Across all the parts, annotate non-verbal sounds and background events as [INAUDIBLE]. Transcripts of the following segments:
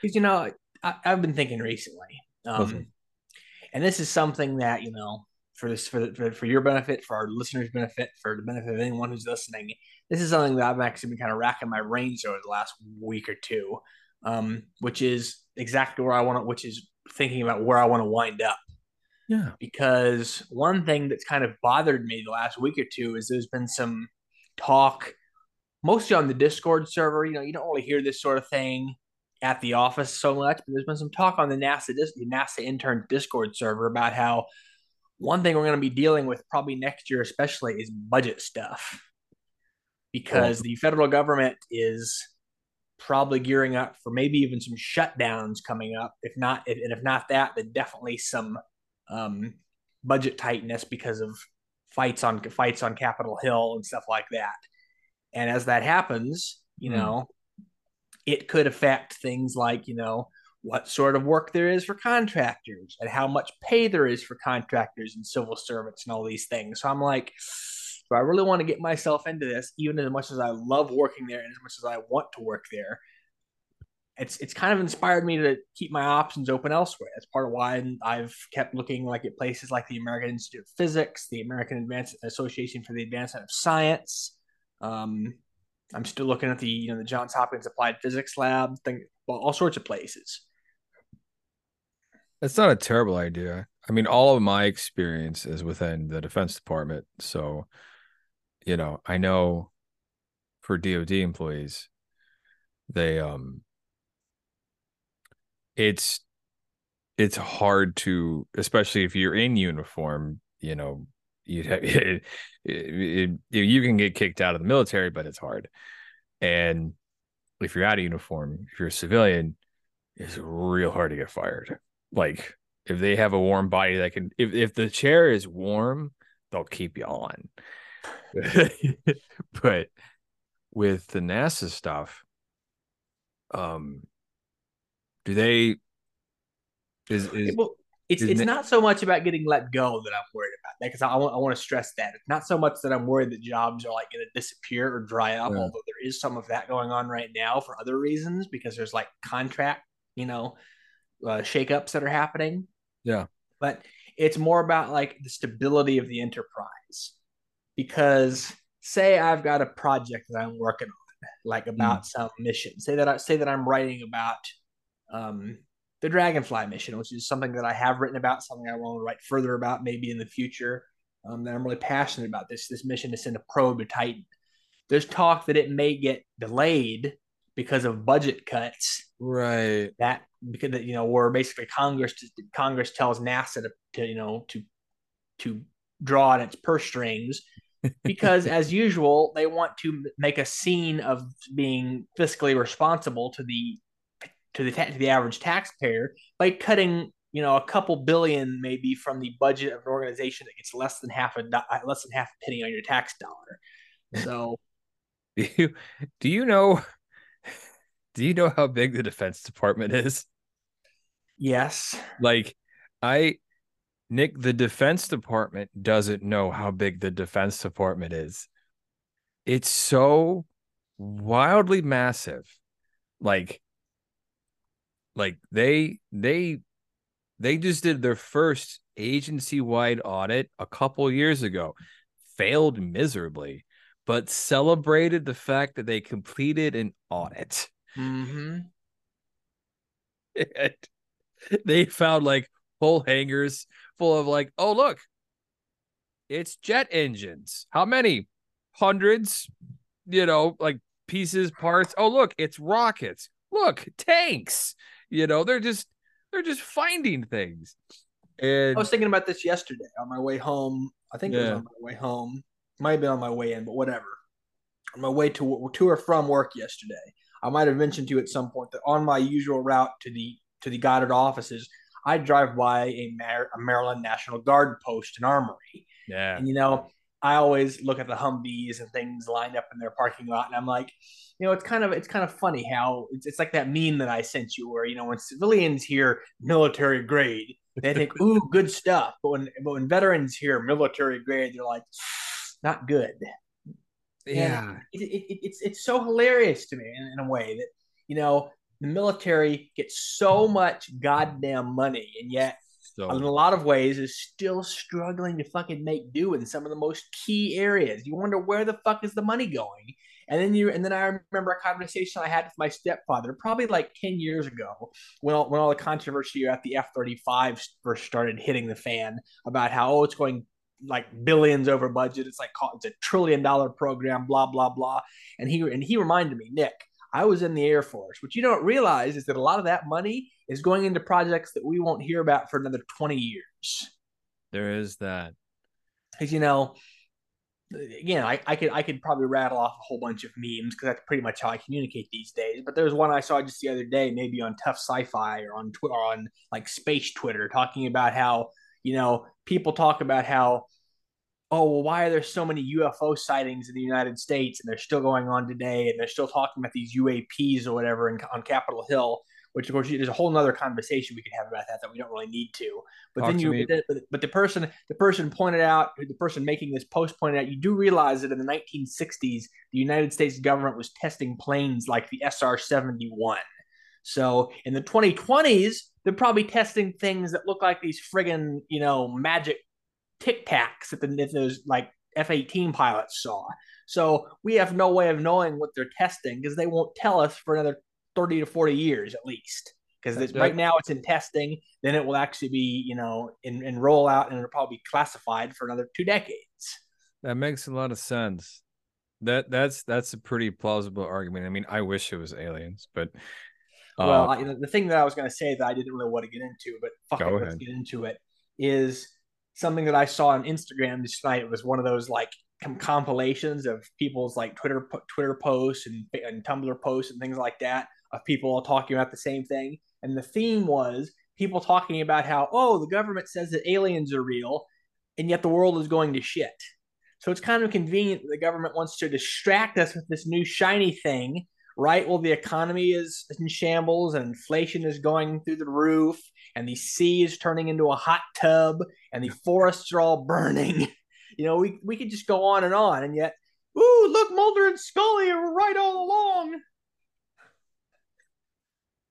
because you know I, have been thinking recently, um, Okay. and this is something that you know for this for, the, for for your benefit, for our listeners' benefit, for the benefit of anyone who's listening. This is something that I've actually been kind of racking my brains over the last week or two, um, which is exactly where I want to, which is thinking about where I want to wind up. Yeah. Because one thing that's kind of bothered me the last week or two is there's been some talk, mostly on the Discord server. You know, you don't really hear this sort of thing at the office so much, but there's been some talk on the NASA the NASA intern Discord server about how one thing we're going to be dealing with probably next year, especially, is budget stuff because oh. the federal government is probably gearing up for maybe even some shutdowns coming up. If not, if, and if not that, then definitely some um, budget tightness because of fights on fights on Capitol Hill and stuff like that. And as that happens, you mm. know, it could affect things like you know what sort of work there is for contractors and how much pay there is for contractors and civil servants and all these things. So I'm like, do I really want to get myself into this, even as much as I love working there and as much as I want to work there? It's it's kind of inspired me to keep my options open elsewhere. That's part of why I've kept looking like at places like the American Institute of Physics, the American Advanced Association for the Advancement of Science. Um, I'm still looking at the you know the Johns Hopkins Applied Physics Lab, thing, well, all sorts of places. That's not a terrible idea. I mean, all of my experience is within the Defense Department, so you know, I know for DoD employees, they um, it's it's hard to, especially if you're in uniform, you know, you [LAUGHS] it, it, it, you can get kicked out of the military, but it's hard. And if you're out of uniform, if you're a civilian, it's real hard to get fired. Like if they have a warm body that can, if if the chair is warm, they'll keep you on. [LAUGHS] but with the NASA stuff, um, do they is is well, it's it's not so much about getting let go that I'm worried about that because I, I want I want to stress that it's not so much that I'm worried that jobs are like going to disappear or dry up, yeah. although there is some of that going on right now for other reasons because there's like contract you know uh, shakeups that are happening. Yeah, but it's more about like the stability of the enterprise because say I've got a project that I'm working on, like about mm. some mission. Say that I say that I'm writing about um, the Dragonfly mission, which is something that I have written about, something I want to write further about, maybe in the future. Um, that I'm really passionate about this. This mission to send a probe to Titan. There's talk that it may get delayed because of budget cuts. Right. That because you know where basically Congress Congress tells NASA to, to you know to to draw on its purse strings [LAUGHS] because as usual they want to make a scene of being fiscally responsible to the to the to the average taxpayer by cutting you know a couple billion maybe from the budget of an organization that gets less than half a uh, less than half a penny on your tax dollar so [LAUGHS] do you do you know [LAUGHS] do you know how big the defense department is yes like i Nick, the Defense Department doesn't know how big the Defense Department is. It's so wildly massive. Like, like they they they just did their first agency-wide audit a couple years ago. Failed miserably, but celebrated the fact that they completed an audit. [LAUGHS] Mm-hmm. they found like whole hangars full of like, oh look, it's jet engines. How many? Hundreds, you know, like pieces, parts. Oh look, it's rockets. Look, tanks. You know, they're just they're just finding things. And I was thinking about this yesterday on my way home. I think yeah. it was on my way home. Might have been on my way in, but whatever. On my way to to or from work yesterday, I might have mentioned to you at some point that on my usual route to the to the Goddard offices, I drive by a, Mar- a Maryland National Guard post and armory. Yeah. And, you know, I always look at the Humvees and things lined up in their parking lot, and I'm like, you know, it's kind of it's kind of funny how it's, it's like that meme that I sent you, where you know when civilians hear military grade, they think, [LAUGHS] "Ooh, good stuff," but when but when veterans hear military grade, they're like, "Not good." Yeah, it, it, it, it's it's so hilarious to me in, in a way that you know the military gets so much goddamn money, and yet so in a lot of ways is still struggling to fucking make do in some of the most key areas. You wonder where the fuck is the money going? And then you and then I remember a conversation I had with my stepfather probably like 10 years ago when all, when all the controversy at the F-35 first started hitting the fan about how oh it's going like billions over budget. It's like it's a trillion dollar program, blah blah blah. And he and he reminded me, Nick, I was in the Air Force. What you don't realize is that a lot of that money is going into projects that we won't hear about for another 20 years. There is that. Because, you know, again, I, I could I could probably rattle off a whole bunch of memes because that's pretty much how I communicate these days. But there's one I saw just the other day, maybe on Tough Sci-Fi or on Twitter, on like Space Twitter, talking about how you know people talk about how oh, well, why are there so many UFO sightings in the United States and they're still going on today and they're still talking about these UAPs or whatever in, on Capitol Hill, which of course there's a whole nother conversation we could have about that that we don't really need to. But Talk then you, but, but the person, the person pointed out, the person making this post pointed out, you do realize that in the 1960s, the United States government was testing planes like the SR 71. So in the 2020s, they're probably testing things that look like these friggin', you know, magic tic tacs that, the, those like F 18 pilots saw. So we have no way of knowing what they're testing because they won't tell us for another 30 to 40 years at least. Because right now it's in testing, then it will actually be, you know, in, in rollout and it'll probably be classified for another two decades. That makes a lot of sense. That that's that's a pretty plausible argument. I mean, I wish it was aliens, but uh, well, I, the thing that I was going to say that I didn't really want to get into, but fuck it, let's get into it. Is something that I saw on Instagram this night. It was one of those like compilations of people's like Twitter Twitter posts and, and Tumblr posts and things like that of people all talking about the same thing. And the theme was people talking about how oh the government says that aliens are real, and yet the world is going to shit. So it's kind of convenient that the government wants to distract us with this new shiny thing right? Well, the economy is in shambles and inflation is going through the roof and the sea is turning into a hot tub and the forests are all [LAUGHS] burning. You know, we, we could just go on and on. And yet, ooh, look, Mulder and Scully are right all along.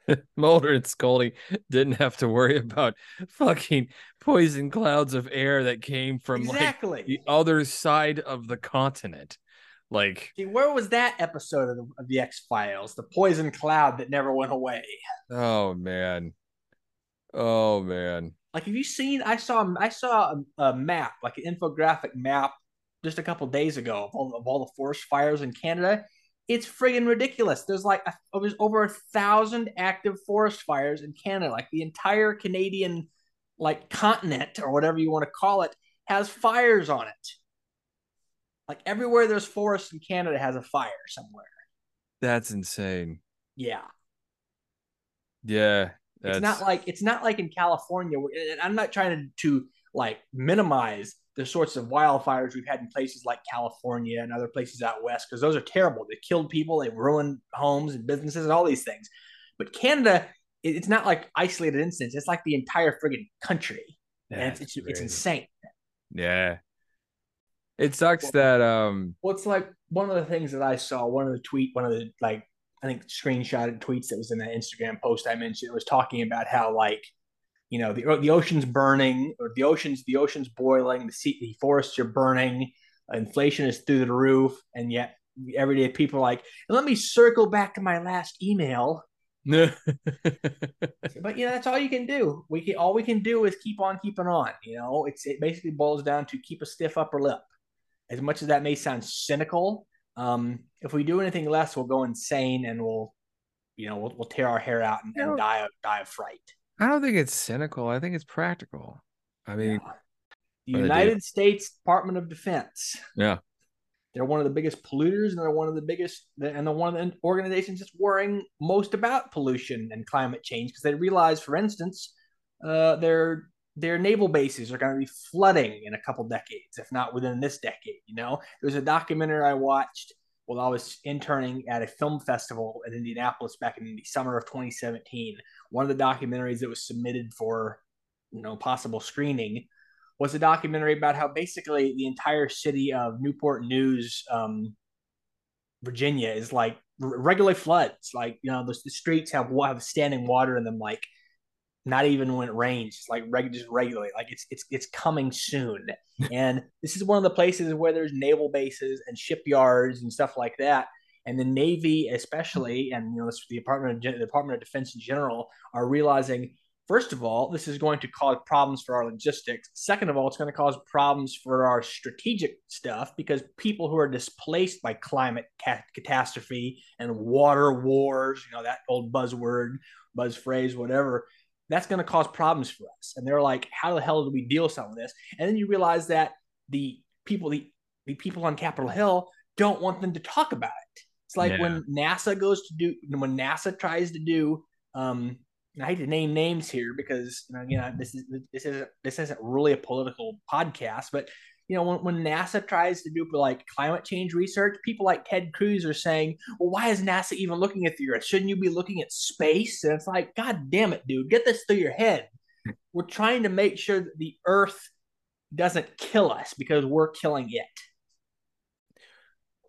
[LAUGHS] Mulder and Scully didn't have to worry about fucking poison clouds of air that came from exactly. like the other side of the continent. Like, See, where was that episode of the, of the X Files? The poison cloud that never went away. Oh man, oh man. Like, have you seen? I saw I saw a, a map, like an infographic map, just a couple days ago of all, of all the forest fires in Canada. It's friggin' ridiculous. There's like a, there's over a thousand active forest fires in Canada. Like the entire Canadian like continent or whatever you want to call it has fires on it. Like everywhere there's forest in Canada has a fire somewhere. That's insane. Yeah. Yeah. That's... It's not like it's not like in California. And I'm not trying to, to like minimize the sorts of wildfires we've had in places like California and other places out west because those are terrible. They killed people, they ruined homes and businesses and all these things. But Canada, it's not like isolated incidents. It's like the entire friggin' country, and it's, it's, it's insane. Yeah, it sucks well, that um well it's like one of the things that I saw, one of the tweet, one of the like I think screenshotted tweets that was in that Instagram post I mentioned was talking about how like you know the the ocean's burning or the ocean's the ocean's boiling, the sea the forests are burning, inflation is through the roof, and yet everyday people are like, let me circle back to my last email. [LAUGHS] but you know that's all you can do. We can all we can do is keep on keeping on. You know, it's it basically boils down to keep a stiff upper lip as much as that may sound cynical, um, if we do anything less, we'll go insane and we'll, you know, we'll, we'll tear our hair out and, and die of die of fright. I don't think it's cynical. I think it's practical. I mean, yeah. the United States Department of Defense. Yeah. They're one of the biggest polluters, and they're one of the biggest, and they're one of the organizations that's worrying most about pollution and climate change because they realize, for instance, uh, they're their naval bases are going to be flooding in a couple decades, if not within this decade. You know, there was a documentary I watched while I was interning at a film festival in Indianapolis back in the summer of 2017. One of the documentaries that was submitted for, you know, possible screening was a documentary about how basically the entire city of Newport News um, Virginia is like regularly floods. Like you know, the, the streets have have standing water in them. Like not even when it rains, it's like reg- just regularly. Like it's it's it's coming soon. [LAUGHS] and this is one of the places where there's naval bases and shipyards and stuff like that. And the Navy, especially, and you know, the Department of the Department of Defense in general, are realizing First of all, this is going to cause problems for our logistics. Second of all, it's going to cause problems for our strategic stuff because people who are displaced by climate catastrophe and water wars, you know, that old buzzword, buzz phrase, whatever, that's going to cause problems for us. And they're like, how the hell do we deal with some of this? And then you realize that the people, the, the people on Capitol Hill don't want them to talk about it. It's like yeah. when NASA goes to do, when NASA tries to do, um, I hate to name names here because you know, again, this is this isn't this isn't really a political podcast, but you know, when, when NASA tries to do like climate change research, people like Ted Cruz are saying, "Well, why is NASA even looking at the Earth? Shouldn't you be looking at space?" And it's like, God damn it, dude, get this through your head. We're trying to make sure that the Earth doesn't kill us because we're killing it.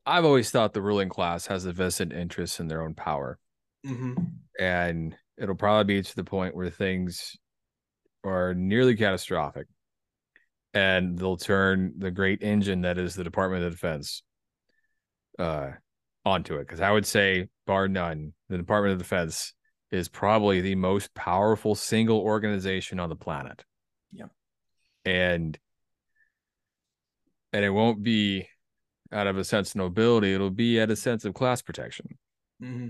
I've always thought the ruling class has a vested interest in their own power, mm-hmm. and it'll probably be to the point where things are nearly catastrophic and they'll turn the great engine that is the Department of Defense uh onto it because I would say bar none the Department of Defense is probably the most powerful single organization on the planet. Yeah. And and it won't be out of a sense of nobility, it'll be at a sense of class protection. Mm-hmm.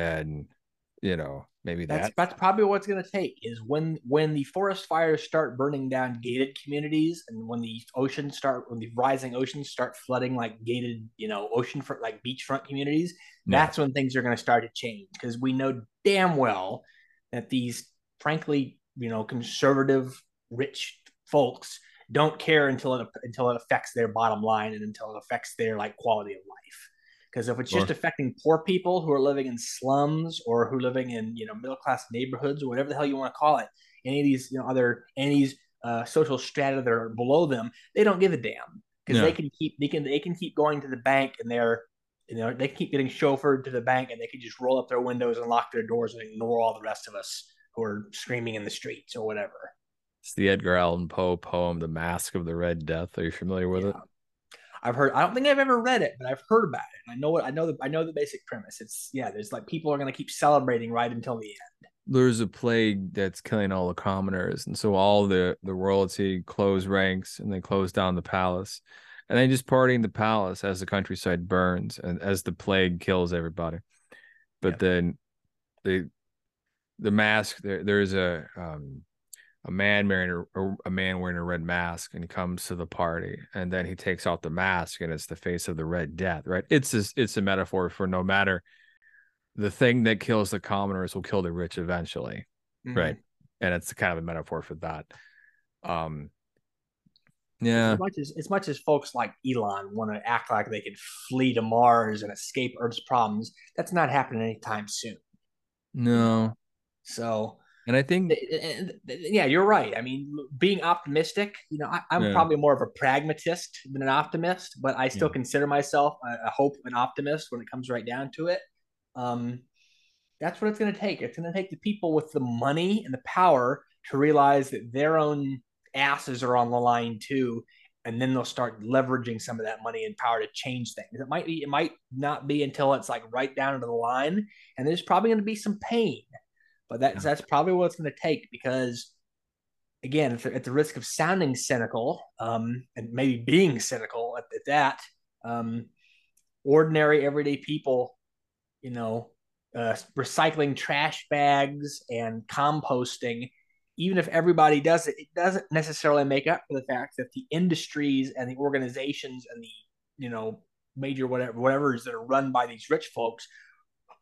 And you know, maybe that's that. that's probably what's going to take is when when the forest fires start burning down gated communities and when the oceans start when the rising oceans start flooding like gated you know oceanfront like beachfront communities yeah. that's when things are going to start to change because we know damn well that these frankly you know conservative rich folks don't care until it until it affects their bottom line and until it affects their like quality of life because if it's just affecting poor people who are living in slums or who are living in you know middle class neighborhoods or whatever the hell you want to call it, any of these you know other any of these uh, social strata that are below them, they don't give a damn because yeah. they can keep they can they can keep going to the bank and they're you know they can keep getting chauffeured to the bank and they can just roll up their windows and lock their doors and ignore all the rest of us who are screaming in the streets or whatever. It's the Edgar Allan Poe poem, "The Masque of the Red Death." Are you familiar with yeah. it? I've heard. I don't think I've ever read it, but I've heard about it. I know what I know. The, I know the basic premise. It's yeah. There's like people are going to keep celebrating right until the end. There's a plague that's killing all the commoners, and so all the the royalty close ranks and they close down the palace, and they just party in the palace as the countryside burns and as the plague kills everybody. But then, the the mask there there's a um a man wearing a, a man wearing a red mask and he comes to the party and then he takes off the mask and it's the face of the red death right? It's a, it's a metaphor for no matter the thing that kills the commoners will kill the rich eventually mm-hmm. right and it's kind of a metaphor for that. Um yeah. as much as, as much as folks like elon want to act like they could flee to mars and escape earth's problems that's not happening anytime soon. No. So and I think, yeah, you're right. I mean, being optimistic, you know, I, am yeah. probably more of a pragmatist than an optimist, but I still yeah. consider myself a, a, hope and optimist when it comes right down to it. Um, that's what it's going to take. It's going to take the people with the money and the power to realize that their own asses are on the line too, and then they'll start leveraging some of that money and power to change things. It might be, it might not be until it's like right down to the line, and there's probably going to be some pain but that's that's probably what it's going to take because, again, at the risk of sounding cynical um, and maybe being cynical at, at that, um, ordinary everyday people, you know, uh, recycling trash bags and composting, even if everybody does it, it doesn't necessarily make up for the fact that the industries and the organizations and the you know major whatever whatever's that are run by these rich folks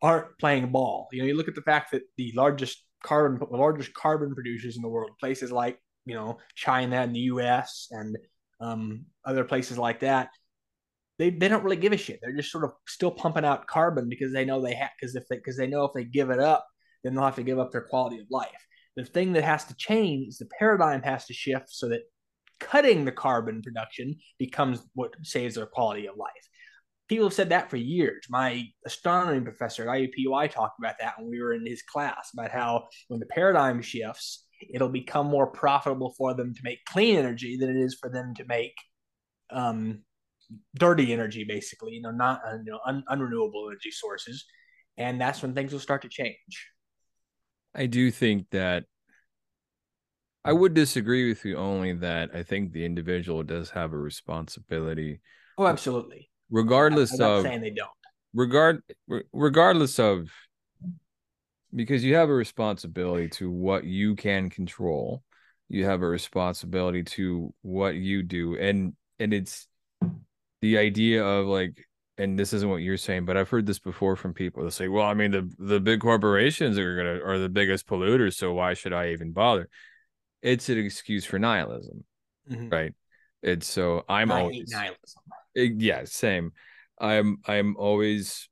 aren't playing ball. You know, you look at the fact that the largest carbon, the largest carbon producers in the world, places like you know China and the U.S. and um, other places like that, they, they don't really give a shit. They're just sort of still pumping out carbon because they know they have because if they because they know if they give it up, then they'll have to give up their quality of life. The thing that has to change is the paradigm has to shift so that cutting the carbon production becomes what saves their quality of life. People have said that for years. My astronomy professor at IUPUI talked about that when we were in his class about how when the paradigm shifts, it'll become more profitable for them to make clean energy than it is for them to make um, dirty energy, basically, you know, not uh, you know un- unrenewable energy sources, and that's when things will start to change. I do think that I would disagree with you only that I think the individual does have a responsibility. Oh, absolutely. Regardless I'm of saying they don't. regard regardless of because you have a responsibility to what you can control. You have a responsibility to what you do and and it's the idea of like and this isn't what you're saying, but I've heard this before from people. They'll say, "Well, I mean, the the big corporations are gonna are the biggest polluters, so why should I even bother?" It's an excuse for nihilism, Mhm. right? It's so I'm I hate always nihilism. Yeah, same. I'm I'm always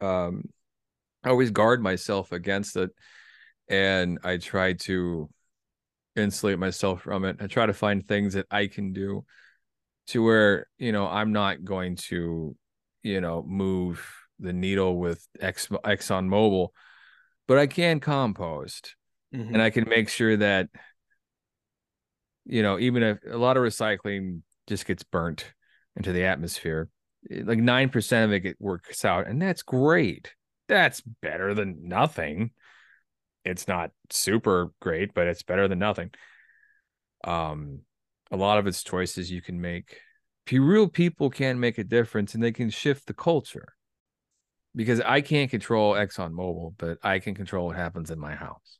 um I always guard myself against it and I try to insulate myself from it. I try to find things that I can do to where, you know, I'm not going to, you know, move the needle with Ex Exxon Mobil, but I can compost Mhm. and I can make sure that you know, even if a lot of recycling just gets burnt into the atmosphere, eh, like 9% of it works out, and that's great. That's better than nothing. It's not super great, but it's better than nothing. Um, a lot of it's choices you can make. Real people can make a difference and they can shift the culture. Because I can't control ExxonMobil, but I can control what happens in my house.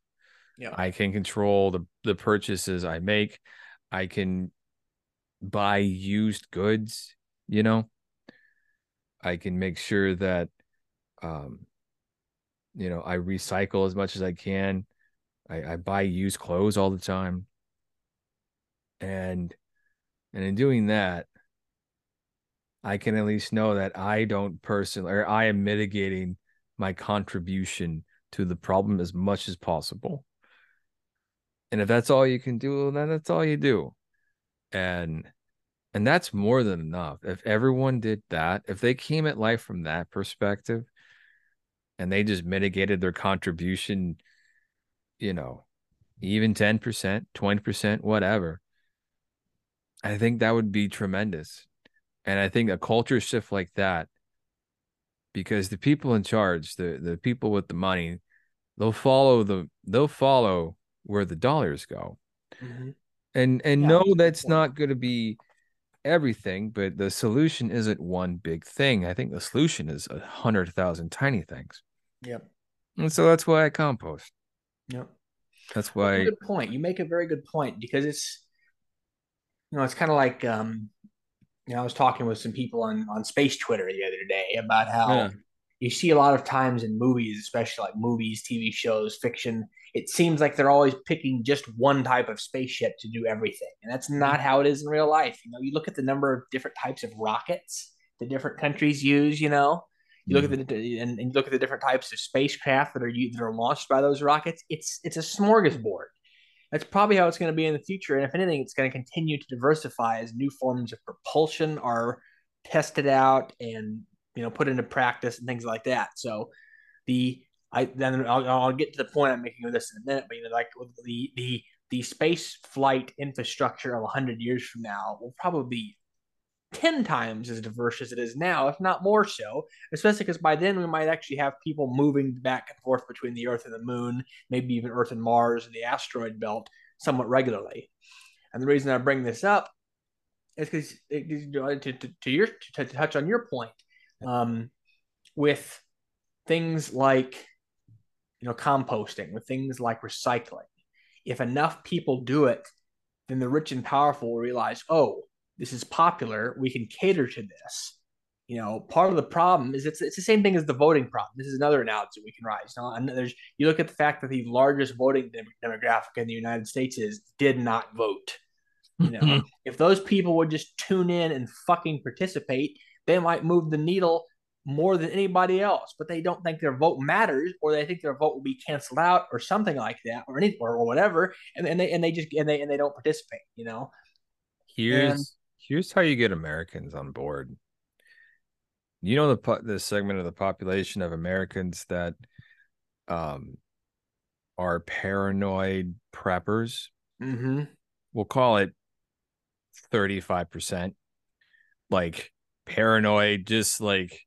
Yeah. I can control the the purchases I make. I can buy used goods, you know. I can make sure that um you know, I recycle as much as I can. I, I buy used clothes all the time. And and in doing that, I can at least know that I don't personally or I am mitigating my contribution to the problem as much as possible. And if that's all you can do, then that's all you do. And and that's more than enough. If everyone did that, if they came at life from that perspective and they just mitigated their contribution, you know, even 10%, 20%, whatever, I think that would be tremendous. And I think a culture shift like that, because the people in charge, the the people with the money, they'll follow the they'll follow where the dollars go. Mhm. And and Yeah, no, that's not going to be everything, but the solution isn't one big thing. I think the solution is a hundred thousand tiny things. Yep. And so that's why I compost. Yep. That's why good point. You make a very good point because it's, you know, it's kind of like, um, you know, I was talking with some people on on space Twitter the other day about how Yeah. you see a lot of times in movies, especially like movies, TV shows, fiction, it seems like they're always picking just one type of spaceship to do everything, and that's not mm-hmm. how it is in real life. You know, you look at the number of different types of rockets the different countries use. You know, you look at mm-hmm. the and, and you look at the different types of spacecraft that are that are launched by those rockets. It's it's a smorgasbord. That's probably how it's going to be in the future. And if anything, it's going to continue to diversify as new forms of propulsion are tested out and you know put into practice and things like that. So the I then I'll, I'll get to the point I'm making with this in a minute, but you know, like the the the space flight infrastructure of 100 years from now will probably be 10 times as diverse as it is now, if not more so, especially because by then we might actually have people moving back and forth between the Earth and the Moon, maybe even Earth and Mars and the asteroid belt somewhat regularly. And the reason I bring this up is because to, to, to, your to touch on your point, um, with things like you know composting, with things like recycling, if enough people do it, then the rich and powerful will realize, oh, this is popular. We can cater to this. You know, part of the problem is it's it's the same thing as the voting problem. This is another analogy we can rise. You, know, and there's you look at the fact that the largest voting dem- demographic in the United States is did not vote. You know, [LAUGHS] if those people would just tune in and fucking participate, they might move the needle more than anybody else. But they don't think their vote matters, or they think their vote will be canceled out, or something like that, or any or, or whatever, and, and they and they just and they and they don't participate. You know, here's And- here's how you get Americans on board. you know the the segment of the population of Americans that um are paranoid preppers. Mm-hmm. We'll call it 35%. Like paranoid, just like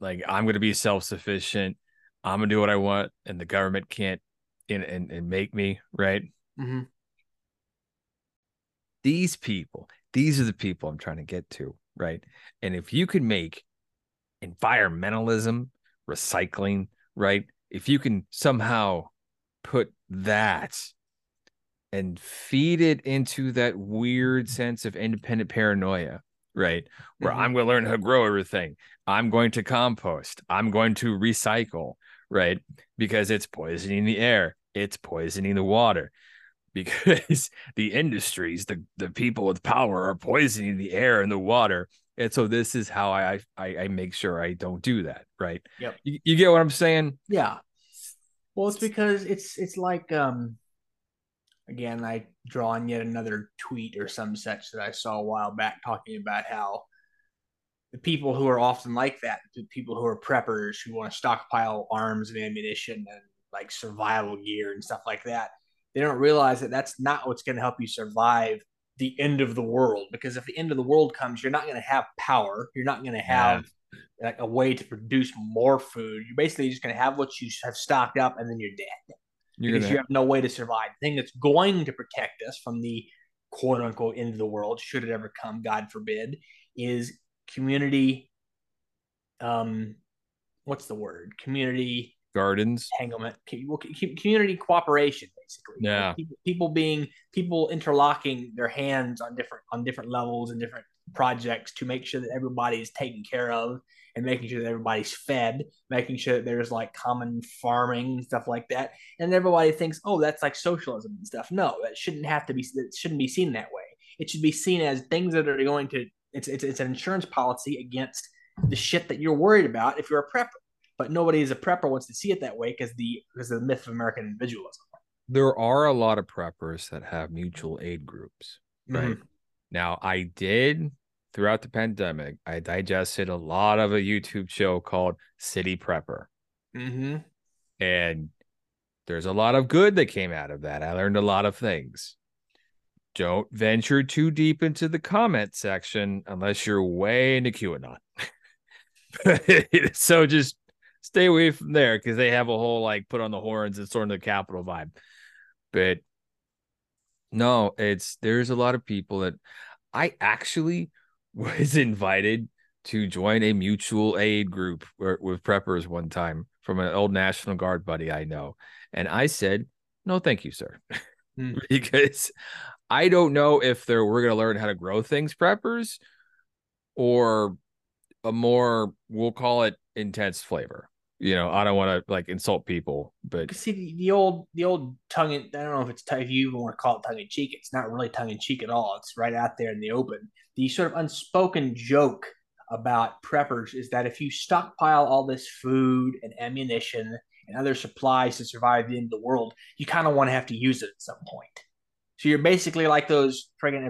like I'm gonna be self-sufficient. I'm gonna do what I want, and the government can't and and, and make me, right? Mm-hmm. These people, these are the people I'm trying to get to, right? And if you can make environmentalism, recycling, right? If you can somehow put that and feed it into that weird sense of independent paranoia, right? Where mm-hmm. I'm going to learn how to grow everything. I'm going to compost. I'm going to recycle, right? Because it's poisoning the air, it's poisoning the water. [LAUGHS] Because the industries, the, the people with power are poisoning the air and the water and so this is how I I, I make sure I don't do that, right? Yep. You, you get what I'm saying? Yeah. Well, it's because it's it's like um again, I draw on yet another tweet or some such that I saw a while back talking about how the people who are often like that, the people who are preppers who want to stockpile arms and ammunition and like survival gear and stuff like that, they don't realize that that's not what's going to help you survive the end of the world because if the end of the world comes you're not going to have power you're not going to have yeah. like a way to produce more food you're basically just going to have what you have stocked up and then you're dead you're because gonna... you have no way to survive. The thing that's going to protect us from the quote unquote end of the world should it ever come god forbid is community um what's the word? Community gardens. entanglement community cooperation basically. Yeah. People, people, being people interlocking their hands on different on different levels and different projects to make sure that everybody is taken care of and making sure that everybody's fed making sure that there's like common farming and stuff like that and everybody thinks oh that's like socialism and stuff no that shouldn't have to be it shouldn't be seen that way it should be seen as things that are going to it's it's, it's an insurance policy against the shit that you're worried about if you're a prepper but nobody as a prepper wants to see it that way because the because of the myth of American individualism. There are a lot of preppers that have mutual aid groups, right? Mm-hmm. Now, I did throughout the pandemic, I digested a lot of a YouTube show called City Prepper. Mm-hmm. And there's a lot of good that came out of that. I learned a lot of things. Don't venture too deep into the comment section unless you're way into QAnon. [LAUGHS] so just stay away from there because they have a whole like put on the horns and sort of the Capitol vibe. But no, it's there's a lot of people that I actually was [LAUGHS] invited to join a mutual aid group with preppers one time from an old National Guard buddy I know. And I said, no, thank you, sir. Hmm. [LAUGHS] because I don't know if they're we're gonna learn how to grow things preppers or a more we'll call it intense flavor you know i don't want to like insult people but see the, the old the old tongue in, i don't know if it's if you even want to call it tongue in cheek it's not really tongue in cheek at all it's right out there in the open the sort of unspoken joke about preppers is that if you stockpile all this food and ammunition and other supplies to survive the end of the world you kind of want to have to use it at some point so you're basically like those friggin'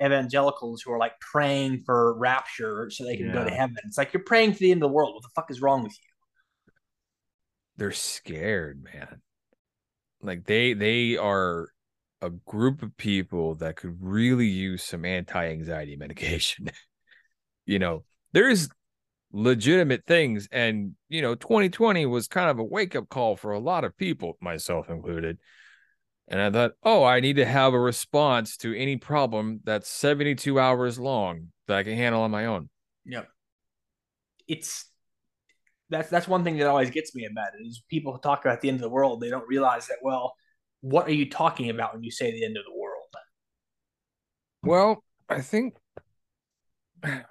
evangelicals who are like praying for rapture so they can yeah. go to heaven. It's like you're praying for the end of the world. What the fuck is wrong with you? They're scared, man. Like they they are a group of people that could really use some anti-anxiety [LAUGHS] medication. you know, there's legitimate things and you know 2020 was kind of a wake-up call for a lot of people myself included and i thought oh i need to have a response to any problem that's 72 hours long that i can handle on my own yep it's that's that's one thing that always gets me about it is people talk about the end of the world. They don't realize that. Well, what are you talking about when you say the end of the world? Well, I think it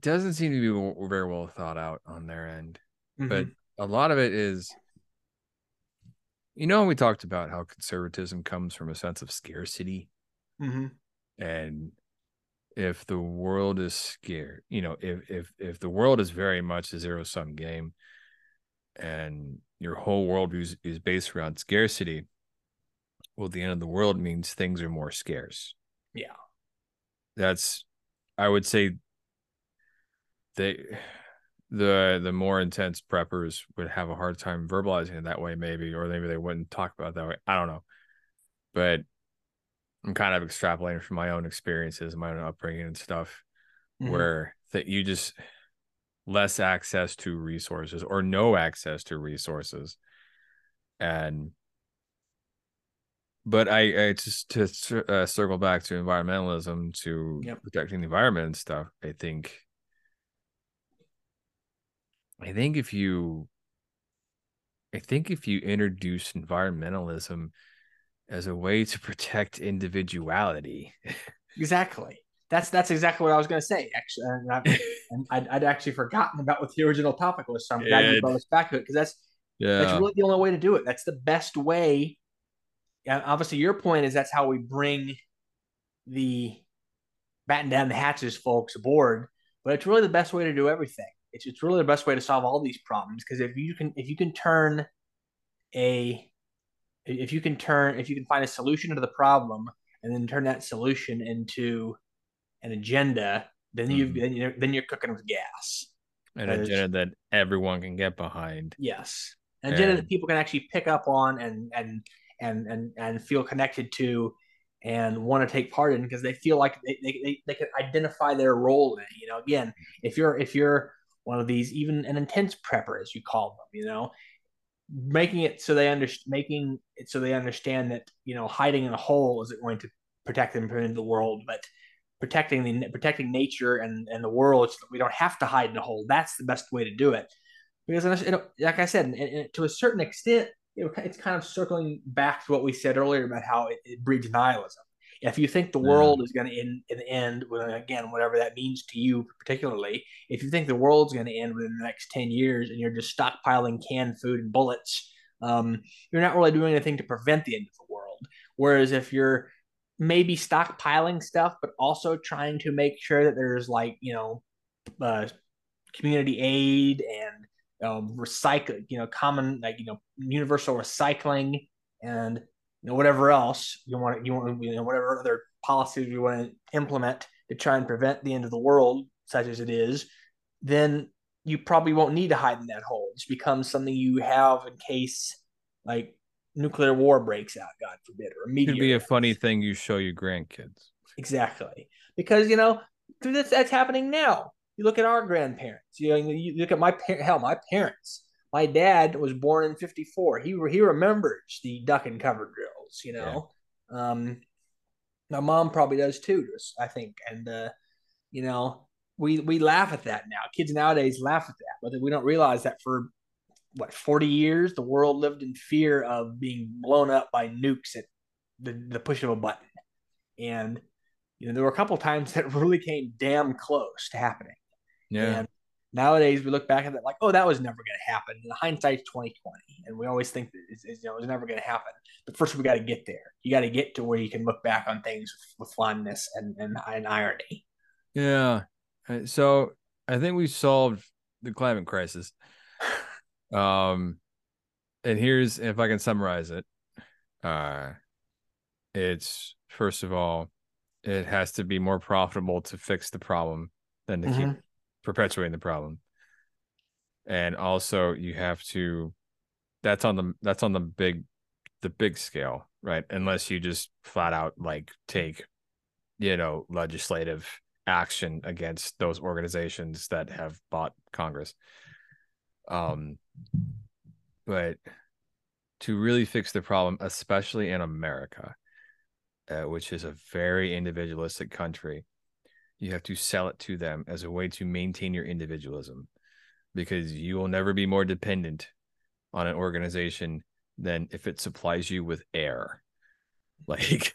doesn't seem to be very well thought out on their end, mm-hmm. but a lot of it is. You know, we talked about how conservatism comes from a sense of scarcity, mm-hmm. and if the world is scared, you know, if if if the world is very much a zero sum game, and your whole world is is based around scarcity, well, the end of the world means things are more scarce. Yeah, that's I would say they the the more intense preppers would have a hard time verbalizing it that way, maybe, or maybe they wouldn't talk about it that way. I don't know, but I'm kind of extrapolating from my own experiences, my own upbringing and stuff, mm-hmm. where that you just less access to resources or no access to resources, and but I, I just to uh, circle back to environmentalism to yep. protecting the environment and stuff. I think I think if you I think if you introduce environmentalism as a way to protect individuality. exactly. That's that's exactly what I was going to say. Actually, and, I, [LAUGHS] and I'd, I'd, actually forgotten about what the original topic was. So I'm glad you brought us back to it because that's yeah. that's really the only way to do it. That's the best way. And obviously, your point is that's how we bring the batten down the hatches folks aboard. But it's really the best way to do everything. It's it's really the best way to solve all these problems because if you can if you can turn a if you can turn if you can find a solution to the problem and then turn that solution into an agenda then you mm-hmm. then you're, then you're cooking with gas. An agenda that everyone can get behind. Yes. An agenda and... that people can actually pick up on and and and and and feel connected to and want to take part in because they feel like they, they, they, they can identify their role in it you know? Again if you're if you're one of these, even an intense prepper, as you call them, you know, making it so they understand, making it so they understand that, you know, hiding in a hole isn't going to protect them from the world, but protecting the protecting nature and, and the world so we don't have to hide in a hole. That's the best way to do it. Because, it, like I said, to a certain extent, it's kind of circling back to what we said earlier about how it, it breeds nihilism. If you think the world is going to end in the end, again, whatever that means to you particularly, if you think the world's going to end within the next 10 years and you're just stockpiling canned food and bullets, um, you're not really doing anything to prevent the end of the world. Whereas if you're maybe stockpiling stuff, but also trying to make sure that there's like, you know, uh, community aid and um, recycle, you know, common, like, you know, universal recycling and you know, whatever else you want, you want, you know, whatever other policies you want to implement to try and prevent the end of the world, such as it is, then you probably won't need to hide in that hole. It becomes something you have in case like nuclear war breaks out, God forbid, or a Could be a funny thing you show your grandkids. Exactly, because you know that's that's happening now. You look at our grandparents. You know, you look at my parents. Hell, my parents. My dad was born in '54. He he remembers the duck and cover drills, you know. Yeah. Um, my mom probably does too, I think, and uh, you know, we we laugh at that now. Kids nowadays laugh at that, but we don't realize that for what 40 years the world lived in fear of being blown up by nukes at the, the push of a button and you know there were a couple times [LAUGHS] that really came damn close to happening yeah and Nowadays, we look back at that like, oh, that was never going to happen. And hindsight's twenty twenty, and we always think that it's, it's you know it's never going to happen. But first, we got to get there. You got to get to where you can look back on things with, with fondness and, and and irony. Yeah. Uh, so I think we solved the climate crisis. [LAUGHS] Um, and here's if I can summarize it. Uh, it's first of all, it has to be more profitable to fix the problem than to mm-hmm. keep perpetuating the problem. And also you have to that's on the that's on the big the big scale right? Unless you just flat out like take you know legislative action against those organizations that have bought congress. Um but to really fix the problem especially in america uh, which is a very individualistic country you have to sell it to them as a way to maintain your individualism because you will never be more dependent on an organization than if it supplies you with air [LAUGHS] like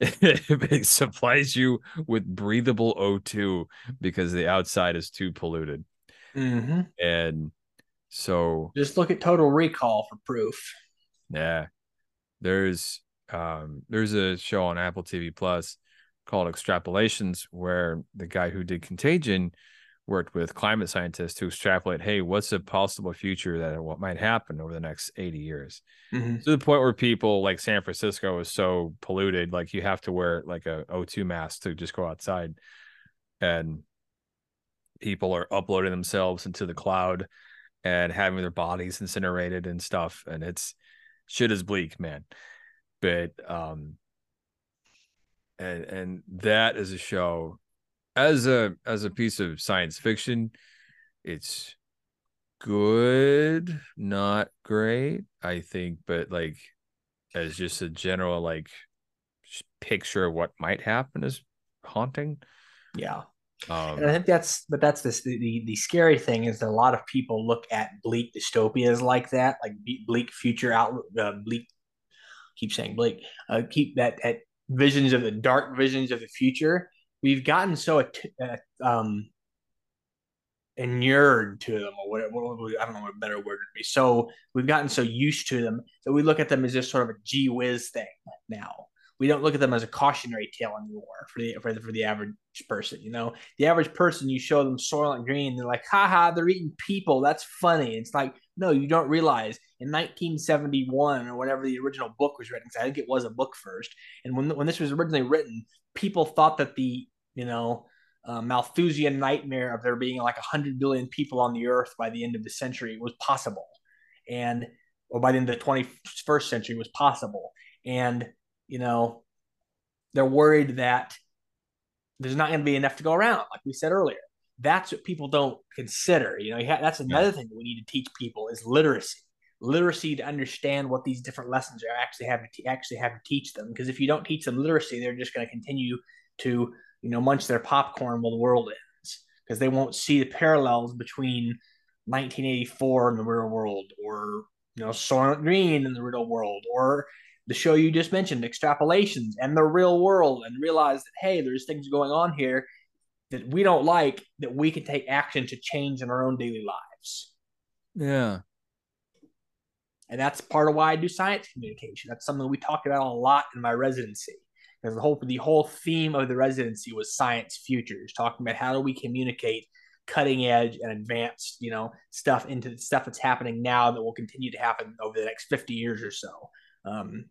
if it supplies you with breathable O2 because the outside is too polluted. Mm-hmm. And so just look at total recall for proof. Yeah. There's um there's a show on Apple TV Plus called Extrapolations, where the guy who did Contagion worked with climate scientists to extrapolate, hey, what's a possible future that what might happen over the next 80 years? Mm-hmm. To the point where people like San Francisco is so polluted, like you have to wear like a O2 mask to just go outside. and people are uploading themselves into the cloud and having their bodies incinerated and stuff and it's shit is bleak man but um and and that is a show as a as a piece of science fiction it's good not great i think but like as just a general like picture of what might happen is haunting. Yeah. Um, and I think that's, but that's this, the, the, the scary thing is that a lot of people look at bleak dystopias like that, like bleak future outlook, uh, bleak, keep saying bleak, uh, keep that at visions of the dark visions of the future. We've gotten so uh, um, inured to them, or whatever, I don't know what a better word would be. So we've gotten so used to them that we look at them as just sort of a gee whiz thing now we don't look at them as a cautionary tale anymore for the for the, for the average person. You know, the average person, you show them Soylent Green, they're like, haha, they're eating people. That's funny. It's like, no, you don't realize in 1971 or whatever the original book was written, because I think it was a book first. And when when this was originally written, people thought that the you know uh, Malthusian nightmare of there being like 100 billion people on the earth by the end of the century was possible. And, or by the end of the 21st century was possible. And you know, they're worried that there's not going to be enough to go around, like we said earlier. That's what people don't consider. You know, that's another yeah. thing that we need to teach people is literacy. Literacy to understand what these different lessons are actually having to actually have to teach them. Because if you don't teach them literacy, they're just going to continue to you know munch their popcorn while the world ends because they won't see the parallels between 1984 and the real world, or you know Soylent Green in the real world, or the show you just mentioned, extrapolations and the real world, and realize that, hey, there's things going on here that we don't like that we can take action to change in our own daily lives. Yeah. And that's part of why I do science communication. That's something we talked about a lot in my residency. Because the whole the whole theme of the residency was science futures, talking about how do we communicate cutting edge and advanced, you know, stuff into the stuff that's happening now that will continue to happen over the next 50 years or so. Um,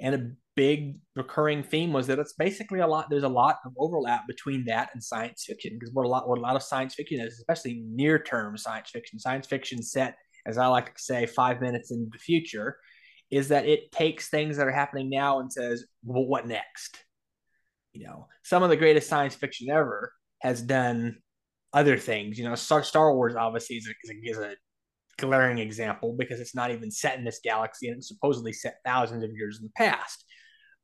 and a big recurring theme was that it's basically a lot. There's a lot of overlap between that and science fiction because what a lot what a lot of science fiction is, especially near term science fiction, science fiction set as I like to say, five minutes into the future, is that it takes things that are happening now and says, well, what next? You know, some of the greatest science fiction ever has done other things. You know, Star, Star Wars obviously is a, is a, is a glaring example because it's not even set in this galaxy and it's supposedly set thousands of years in the past.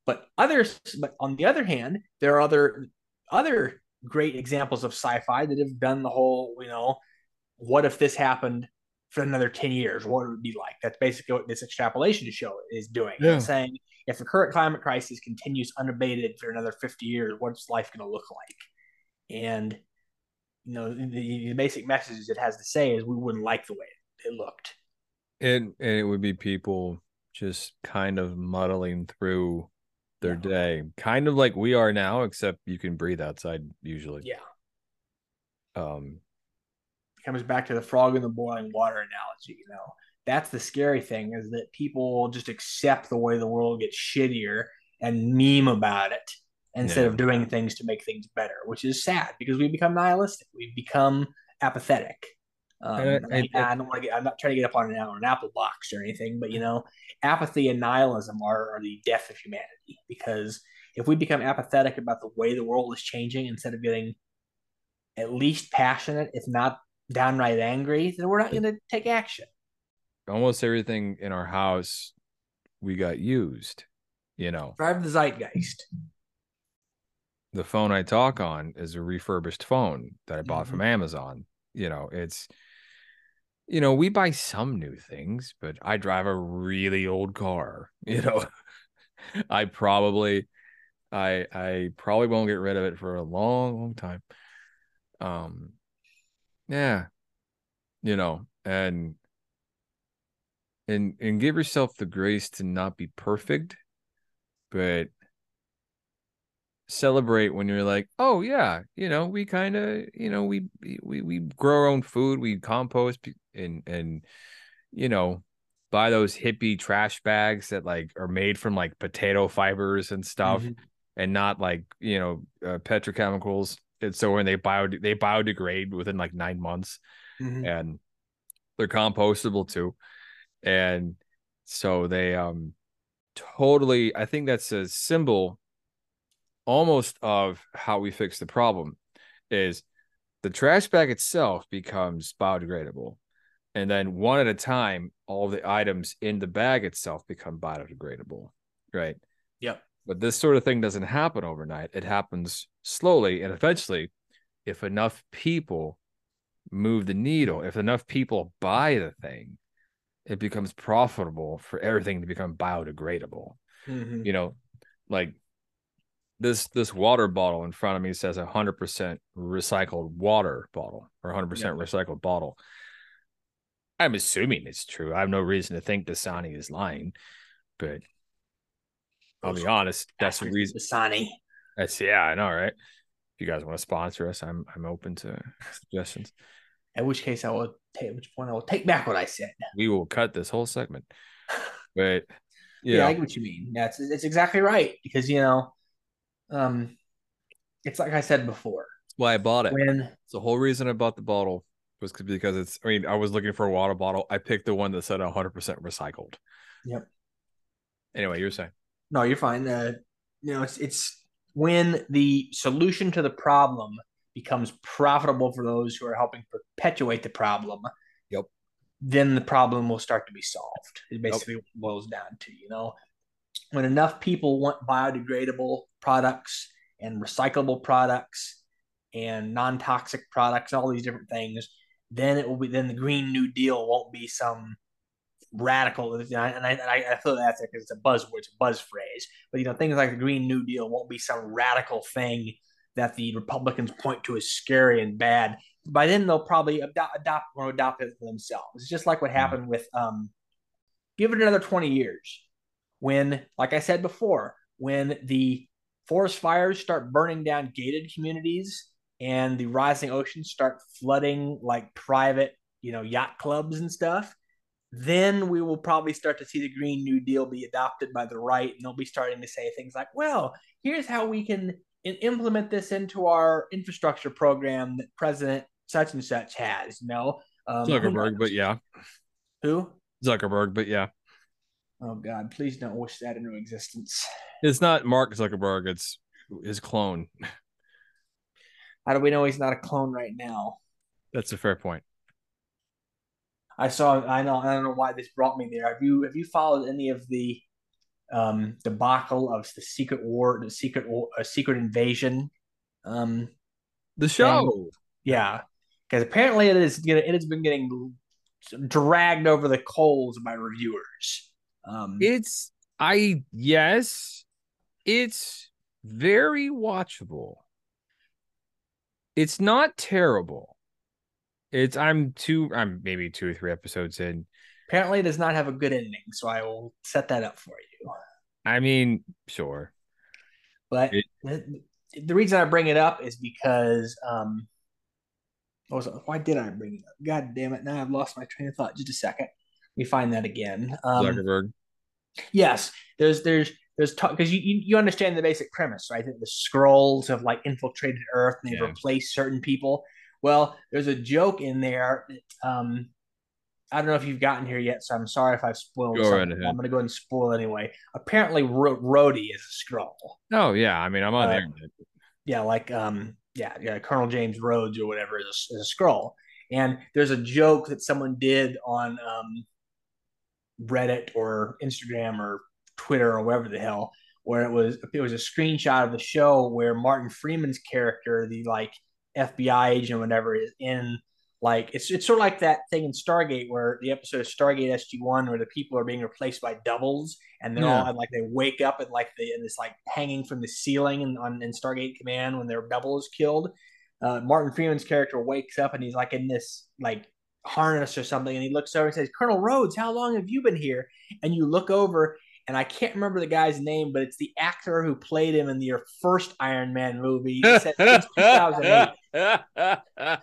But others, but on the other hand, there are other other great examples of sci-fi that have done the whole, you know, what if this happened for another 10 years? What would it be like? That's basically what this extrapolation show is doing. Yeah. It's saying if the current climate crisis continues unabated for another 50 years, what's life going to look like? And you know, the, the basic messages it has to say is we wouldn't like the way it looked. It and it would be people just kind of muddling through their yeah. day, kind of like we are now, except you can breathe outside usually. Yeah. Um, comes back to the frog in the boiling water analogy. You know, that's the scary thing is that people just accept the way the world gets shittier and meme about it instead yeah. of doing things to make things better, which is sad because we become nihilistic. We've become apathetic. Um, I, I, I, don't want to get. I'm not trying to get up on an, on an apple box or anything, but you know, apathy and nihilism are, are the death of humanity. Because if we become apathetic about the way the world is changing instead of getting at least passionate, if not downright angry, then we're not going to take action. Almost everything in our house we got used. You know, drive the zeitgeist. The phone I talk on is a refurbished phone that I bought mm-hmm. from Amazon. You know, it's you know, we buy some new things, but I drive a really old car. [LAUGHS] You know, I probably, I, I probably won't get rid of it for a long, long time. Um, yeah, you know, and and and give yourself the grace to not be perfect, but celebrate when you're like, oh yeah, you know, we kind of, you know, we we we grow our own food, we compost and and you know, buy those hippie trash bags that like are made from like potato fibers and stuff, mm-hmm. and not like you know uh, petrochemicals. and so when they bio they biodegrade within like nine months, Mhm. and they're compostable too, and so they um totally. I think that's a symbol, almost of how we fix the problem, is the trash bag itself becomes biodegradable, and then one at a time, all the items in the bag itself become biodegradable, right? Yep. But this sort of thing doesn't happen overnight. It happens slowly and eventually, if enough people move the needle, if enough people buy the thing, it becomes profitable for everything to become biodegradable. Mhm. You know, like this this water bottle in front of me says 100% recycled water bottle or 100% recycled bottle. I'm assuming it's true. I have no reason to think Dasani is lying, but I'll be honest. That's the reason. Dasani. That's yeah, I know, right? If you guys want to sponsor us, I'm I'm open to suggestions. In which case, I will take. At which point, I will take back what I said. We will cut this whole segment. [LAUGHS] But Yeah, yeah, I get what you mean. That's it's exactly right because you know, um, it's like I said before. why I bought it. When It's the whole reason I bought the bottle was because it's. I mean, I was looking for a water bottle. I picked the one that said 100 percent recycled. Yep. Anyway, you're saying no, you're fine. Uh, you know, it's it's when the solution to the problem becomes profitable for those who are helping perpetuate the problem. Yep. Then the problem will start to be solved. It basically it boils down to. You know, when enough people want biodegradable products and recyclable products and non-toxic products, all these different things, then it will be. Then the Green New Deal won't be some radical, and I, and I, I feel that's because it's a buzzword, it's a buzz phrase. But you know, things like the Green New Deal won't be some radical thing that the Republicans point to as scary and bad. By then, they'll probably adopt, adopt or adopt it for themselves. It's just like what happened with, um, give it another twenty years, when, like I said before, when the forest fires start burning down gated communities and the rising oceans start flooding like private, you know, yacht clubs and stuff then we will probably start to see the Green New Deal be adopted by the right, and they'll be starting to say things like, "Well, here's how we can implement this into our infrastructure program that President such and such has." You know, um, Zuckerberg, but yeah, who? Zuckerberg, but yeah, Oh God, please don't wish that into existence. it's not Mark Zuckerberg. It's his clone. How do we know he's not a clone right now? That's a fair point. I saw. I know. I don't know why this brought me there. Have you have you followed any of the um, debacle of the secret war, the secret war, uh, secret invasion? Um, The show. Yeah, because apparently it is it has been getting dragged over the coals by reviewers. Um, It's I yes, it's very watchable. It's not terrible. It's I'm two I'm maybe two or three episodes in. apparently, it does not have a good ending, so I will set that up for you. I mean, sure. But It- the, the reason I bring it up is because um, what was it? why did I bring it up? God damn it! Now I've lost my train of thought. Just a second. Let me find that again. Um, Zuckerberg. Yes, there's there's there's talk because you, you you understand the basic premise, right? That the Skrulls have like infiltrated Earth and they've Yeah. replaced certain people. Well, there's a joke in there. That, um, I don't know if you've gotten here yet, so I'm sorry if I've spoiled. Go something. right. I'm going to go ahead and spoil anyway. Apparently, Ro- Rhodey is a Skrull. Oh yeah, I mean I'm on Uh, the internet. Yeah, like um, yeah, yeah, Colonel James Rhodes or whatever is a, is a Skrull. And there's a joke that someone did on um, Reddit or Instagram or Twitter or whatever the hell, where it was it was a screenshot of the show where Martin Freeman's character, the like FBI agent or whatever, is in like it's it's sort of like that thing in Stargate where the episode of Stargate SG One where the people are being replaced by doubles and they're all Yeah. like they wake up and like the and it's like hanging from the ceiling and on in Stargate Command when their double is killed. Uh, Martin Freeman's character wakes up and he's like in this like harness or something, and he looks over and says, "Colonel Rhodes, how long have you been here?" And you look over, and I can't remember the guy's name, but it's the actor who played him in the first Iron Man movie. He said since [LAUGHS] 2008.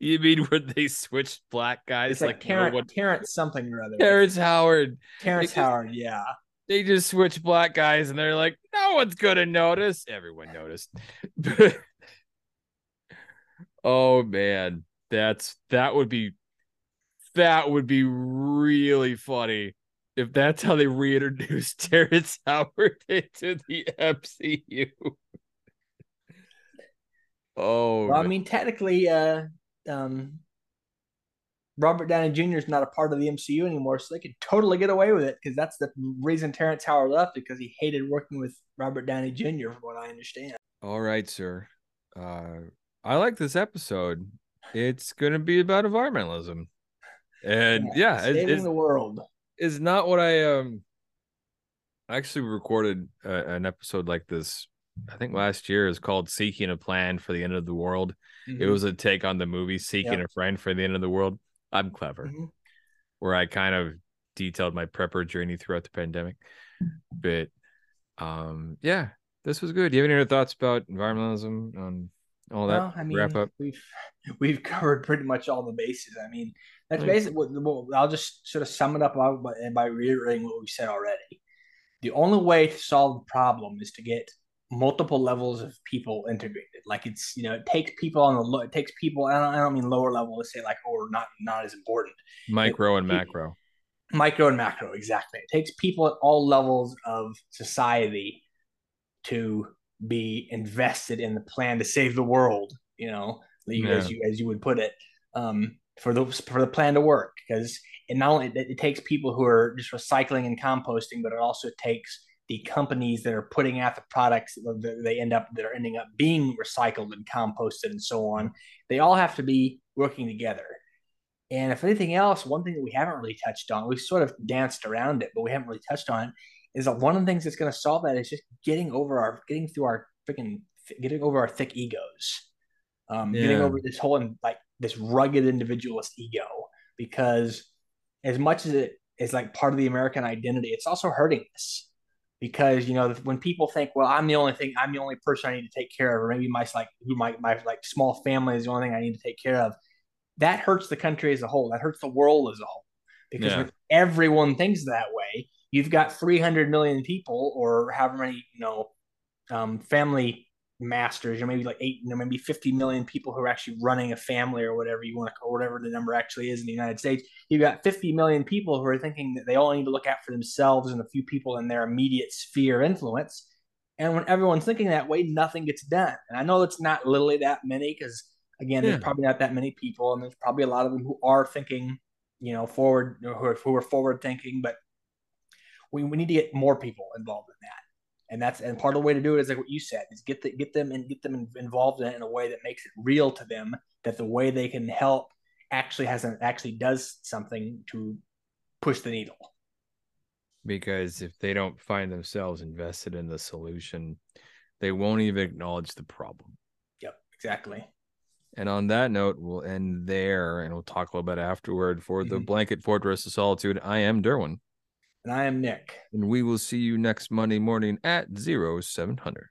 you mean when they switched black guys It's like, like, no Terrence, one- Terrence something or other. Terrence Howard. Terrence just- Howard, yeah. they just switch black guys and they're like, no one's gonna notice. Everyone noticed. [LAUGHS] oh man, that's that would be that would be really funny if that's how they reintroduced [LAUGHS] Terrence Howard into the MCU. oh, well, I mean, technically, uh, um, Robert Downey Jr. is not a part of the MCU anymore, so they could totally get away with it because that's the reason Terrence Howard left because he hated working with Robert Downey Jr. From what I understand. All right, sir. Uh, I like this episode. It's going to be about environmentalism, and yeah, yeah saving the world is not what I um. I actually recorded an episode like this. I think last year is called "Seeking a Plan for the End of the World." Mm-hmm. It was a take on the movie "Seeking yep. a Friend for the End of the World." I'm clever, mm-hmm. where I kind of detailed my prepper journey throughout the pandemic. But um, yeah, this was good. Do you have any other thoughts about environmentalism and all that? Well, I mean, wrap up. We've we've covered pretty much all the bases. I mean, that's basically what, what I'll just sort of sum it up by, by reiterating what we said already. The only way to solve the problem is to get multiple levels of people integrated. Like it's you know it takes people on the low, it takes people. I don't, I don't mean lower level to say like or oh, not not as important. Micro it, and macro. Micro and macro, exactly. It takes people at all levels of society to be invested in the plan to save the world. You know, yeah. as you as you would put it, um, for the for the plan to work because it not only it, takes people who are just recycling and composting, but it also takes the companies that are putting out the products that they end up that are ending up being recycled and composted and so on. They all have to be working together. And if anything else one thing that we haven't really touched on we've sort of danced around it but we haven't really touched on it is that one of the things that's going to solve that is just getting over our getting through our freaking getting over our thick egos um, yeah. getting over this whole like this rugged individualist ego because as much as it is like part of the american identity it's also hurting us because you know when people think, well, I'm the only thing, I'm the only person I need to take care of, or maybe my like who my my like small family is the only thing I need to take care of. That hurts the country as a whole. That hurts the world as a whole because yeah. everyone thinks that way, you've got 300 million people or however many you know um, family masters, or maybe like eight, you know, maybe 50 million people who are actually running a family or whatever you want to call whatever the number actually is in the United States. You've got 50 million people who are thinking that they all need to look out for themselves and a few people in their immediate sphere influence. And when everyone's thinking that way, nothing gets done. And I know it's not literally that many because again, yeah. there's probably not that many people, and there's probably a lot of them who are thinking, you know, forward, who are, who are forward thinking, but we, we need to get more people involved in that and that's and part of the way to do it is like what you said is get the, get them and get them involved in it in a way that makes it real to them that the way they can help actually has an actually does something to push the needle. Because if they don't find themselves invested in the solution they won't even acknowledge the problem. Yep exactly. And on that note we'll end there and we'll talk a little bit afterward for mm-hmm. the blanket fortress of solitude. I am derwin and I am Nick. And we will see you next Monday morning at 0700.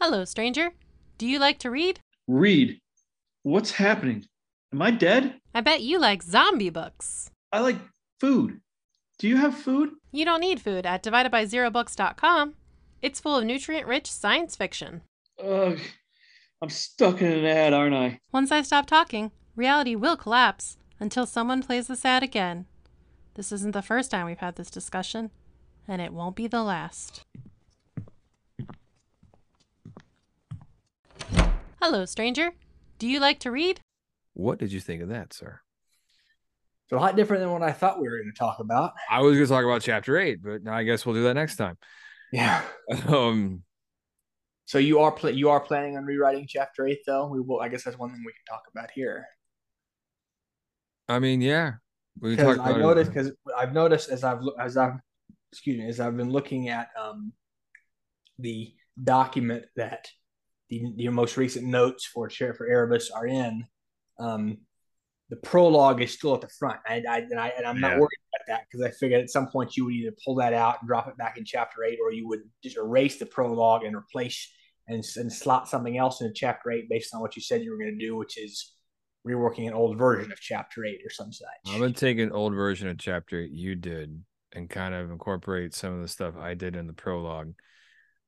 Hello, stranger. Do you like to read? Read? What's happening? Am I dead? I bet you like zombie books. I like food. Do you have food? You don't need food at dividedbyzerobooks.com. It's full of nutrient rich science fiction. Ugh, I'm stuck in an ad, aren't I? Once I stop talking, reality will collapse until someone plays this ad again. This isn't the first time we've had this discussion, and it won't be the last. Hello, stranger. Do you like to read? What did you think of that, sir? It's a lot different than what I thought we were going to talk about. I was going to talk about chapter eight, but I guess we'll do that next time. Yeah. [LAUGHS] Um. So you are pl- you are planning on rewriting chapter eight, though. We will. I guess that's one thing we can talk about here. I mean, yeah. Because I noticed because I've noticed as I've as I've excuse me as I've been looking at um the document that the your most recent notes for Chair for Erebus are in. Um, the prologue is still at the front. I, I, and, I, and I'm not worried about that because I figured at some point you would either pull that out and drop it back in chapter eight, or you would just erase the prologue and replace and, and slot something else in chapter eight based on what you said you were going to do, which is reworking an old version of chapter eight or some such. I'm gonna take an old version of chapter eight you did and kind of incorporate some of the stuff I did in the prologue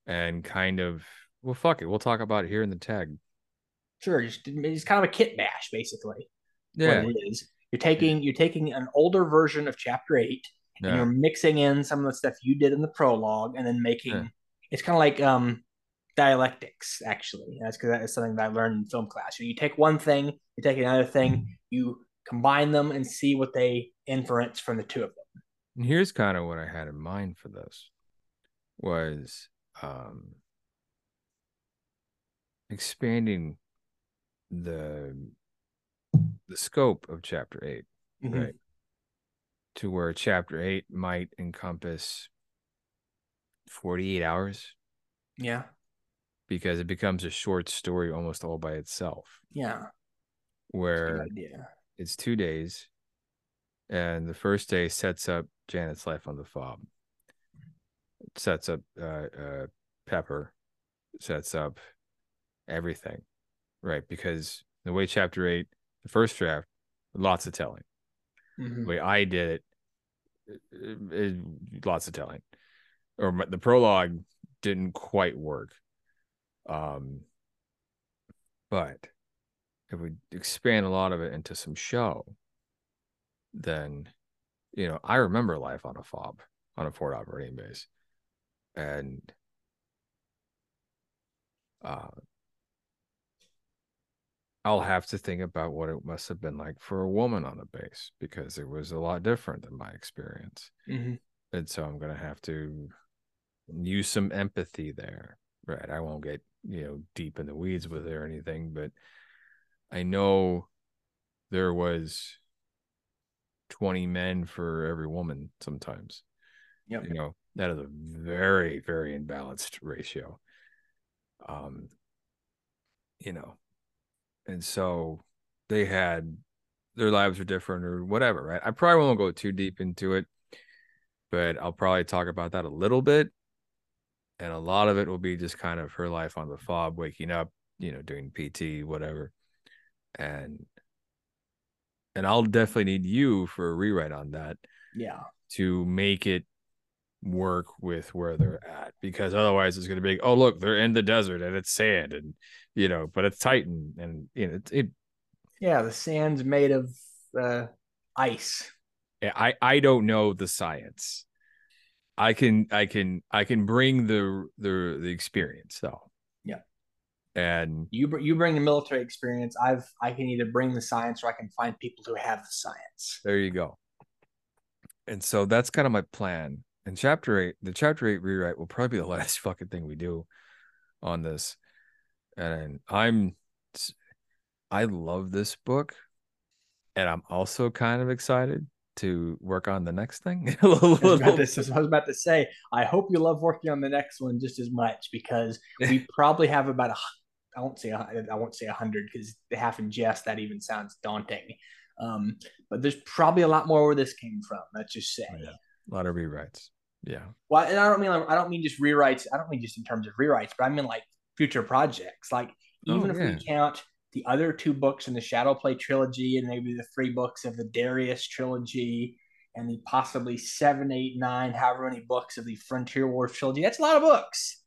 and kind of well fuck it. We'll talk about it here in the tag. Sure, just it's kind of a kit bash, basically. Yeah. What it is. You're taking you're taking an older version of chapter eight and Yeah. you're mixing in some of the stuff you did in the prologue and then making Yeah. it's kind of like um dialectics actually. That's because that is something that i learned in film class. You take one thing you take another thing you combine them and see what they inference from the two of them. And here's kind of what I had in mind for this was um expanding the the scope of chapter 8 Mhm. right? To where chapter 8 might encompass 48 hours? Yeah because it becomes a short story almost all by itself yeah where it's 2 days and the first day sets up Janet's life on the fob sets up uh, uh Pepper sets up everything right because the way chapter 8 the first draft lots of telling Mhm. the way I did it, it, it- lots of telling. Or the prologue didn't quite work. Um, but if we expand a lot of it into some show, then you know I remember life on a fob on a forward operating base, and uh, I'll have to think about what it must have been like for a woman on the base because it was a lot different than my experience. Mhm. And so I'm to have to use some empathy there. Right. I won't get, you know, deep in the weeds with it or anything, but I know there was 20 men for every woman sometimes. Yep. You know, that is a very, very imbalanced ratio. Um, you know, and so they had their lives were different or whatever, right? I probably won't go too deep into it, but I'll probably talk about that a little bit. And a lot of it will be just kind of her life on the fob, waking up, you know, doing PT, whatever. And and I'll definitely need you for a rewrite on that yeah. to make it work with where they're at because otherwise it's going to be oh look they're in the desert and it's sand and you know but it's titan and you know it, it yeah the sand's made of uh ice. I i don't know the science i can i can i can bring the the the experience though. Yeah. and you br- you bring the military experience. I've i can either bring the science or i can find people who have the science. There you go. And so that's kind of my plan. And chapter eight the chapter eight rewrite will probably be the [LAUGHS] last fucking thing we do on this. And i'm i love this book and i'm also kind of excited to work on the next thing [LAUGHS] I was, about to, I was about to say, I hope you love working on the next one just as much because [LAUGHS] we probably have about a, I won't say, a, I won't say a hundred because half in jest that even sounds daunting. Um, but there's probably a lot more where this came from. Let's just say. Yeah. a lot of rewrites yeah Well, and I don't mean I don't mean just rewrites. I don't mean just in terms of rewrites, but I mean like future projects. Like even Oh, if yeah. we count the other two books in the Shadowplay trilogy and maybe the three books of the Darius trilogy and the possibly seven, eight, nine, however many books of the Frontier Wars trilogy, that's a lot of books.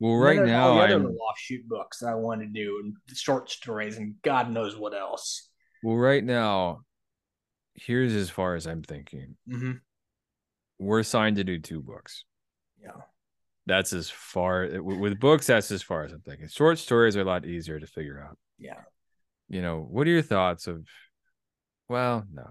well And right there's all now the other i'm little offshoot books that I want to do and short stories and God knows what else. well right now here's as far as i'm thinking Mm-hmm. we're signed to do two books Yeah. that's as far with books that's as far as i'm thinking short stories are a lot easier to figure out Yeah. you know what are your thoughts of well no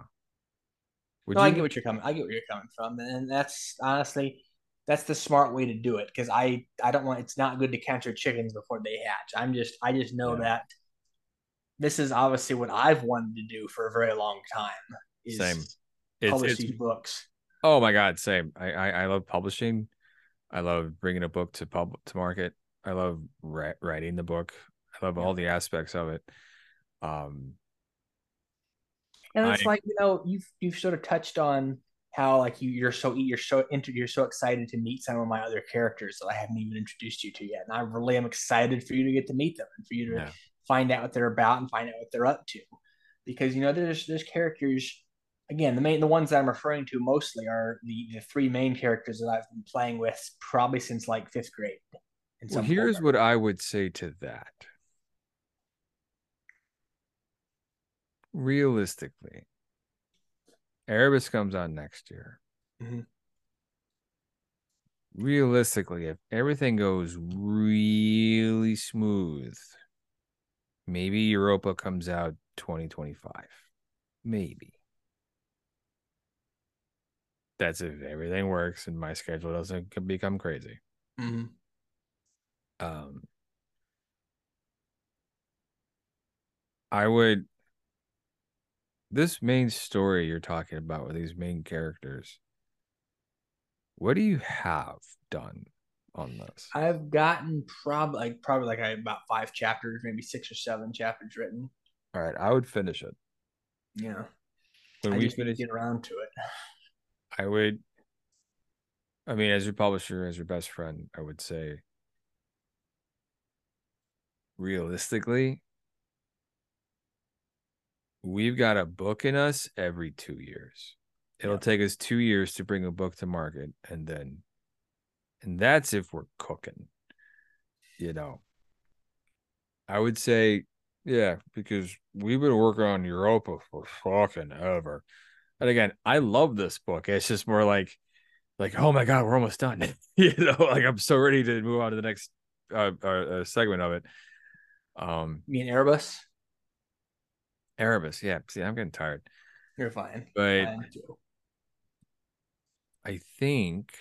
would no, I get what you're coming. I get where you're coming from, and that's honestly that's the smart way to do it because I I don't want it's not good to count your chickens before they hatch. I'm just I just know Yeah. that this is obviously what I've wanted to do for a very long time. Is Same. it's, publish it's these books. oh my god same I, I i love publishing i love bringing a book to pub to market i love ri- writing the book i love all the aspects of it um And it's I- like you know you've you've sort of touched on how like you you're so you're so inter, you're so excited to meet some of my other characters that I haven't even introduced you to yet, and I really am excited for you to get to meet them and for you to Yeah. find out what they're about and find out what they're up to. because you know there's there's characters. Again, the main the ones that I'm referring to mostly are the the three main characters that I've been playing with probably since like fifth grade. Well, here's form. what I would say to that. Realistically, Erebus comes on next year. Mhm. Realistically, if everything goes really smooth, maybe Europa comes out 2025. Maybe. That's if everything works and my schedule doesn't become crazy. Mhm. um I would this main story you're talking about with these main characters what do you have done on this I've gotten probably like probably like I have about five chapters, maybe six or seven chapters written. all right i would finish it Yeah, when I we just finish get around to it. i would i mean as your publisher as your best friend i would say realistically we've got a book in us every two years. It'll Yeah. take us two years to bring a book to market and then and that's if we're cooking you know. I would say yeah because we've been working on europa for fucking ever. And again i love this book. It's just more like like oh my god we're almost done. [LAUGHS] You know like i'm so ready to move on to the next uh, uh, uh segment of it. Um Me and Erebus, erebus yeah see i'm getting tired you're fine. but I. I think,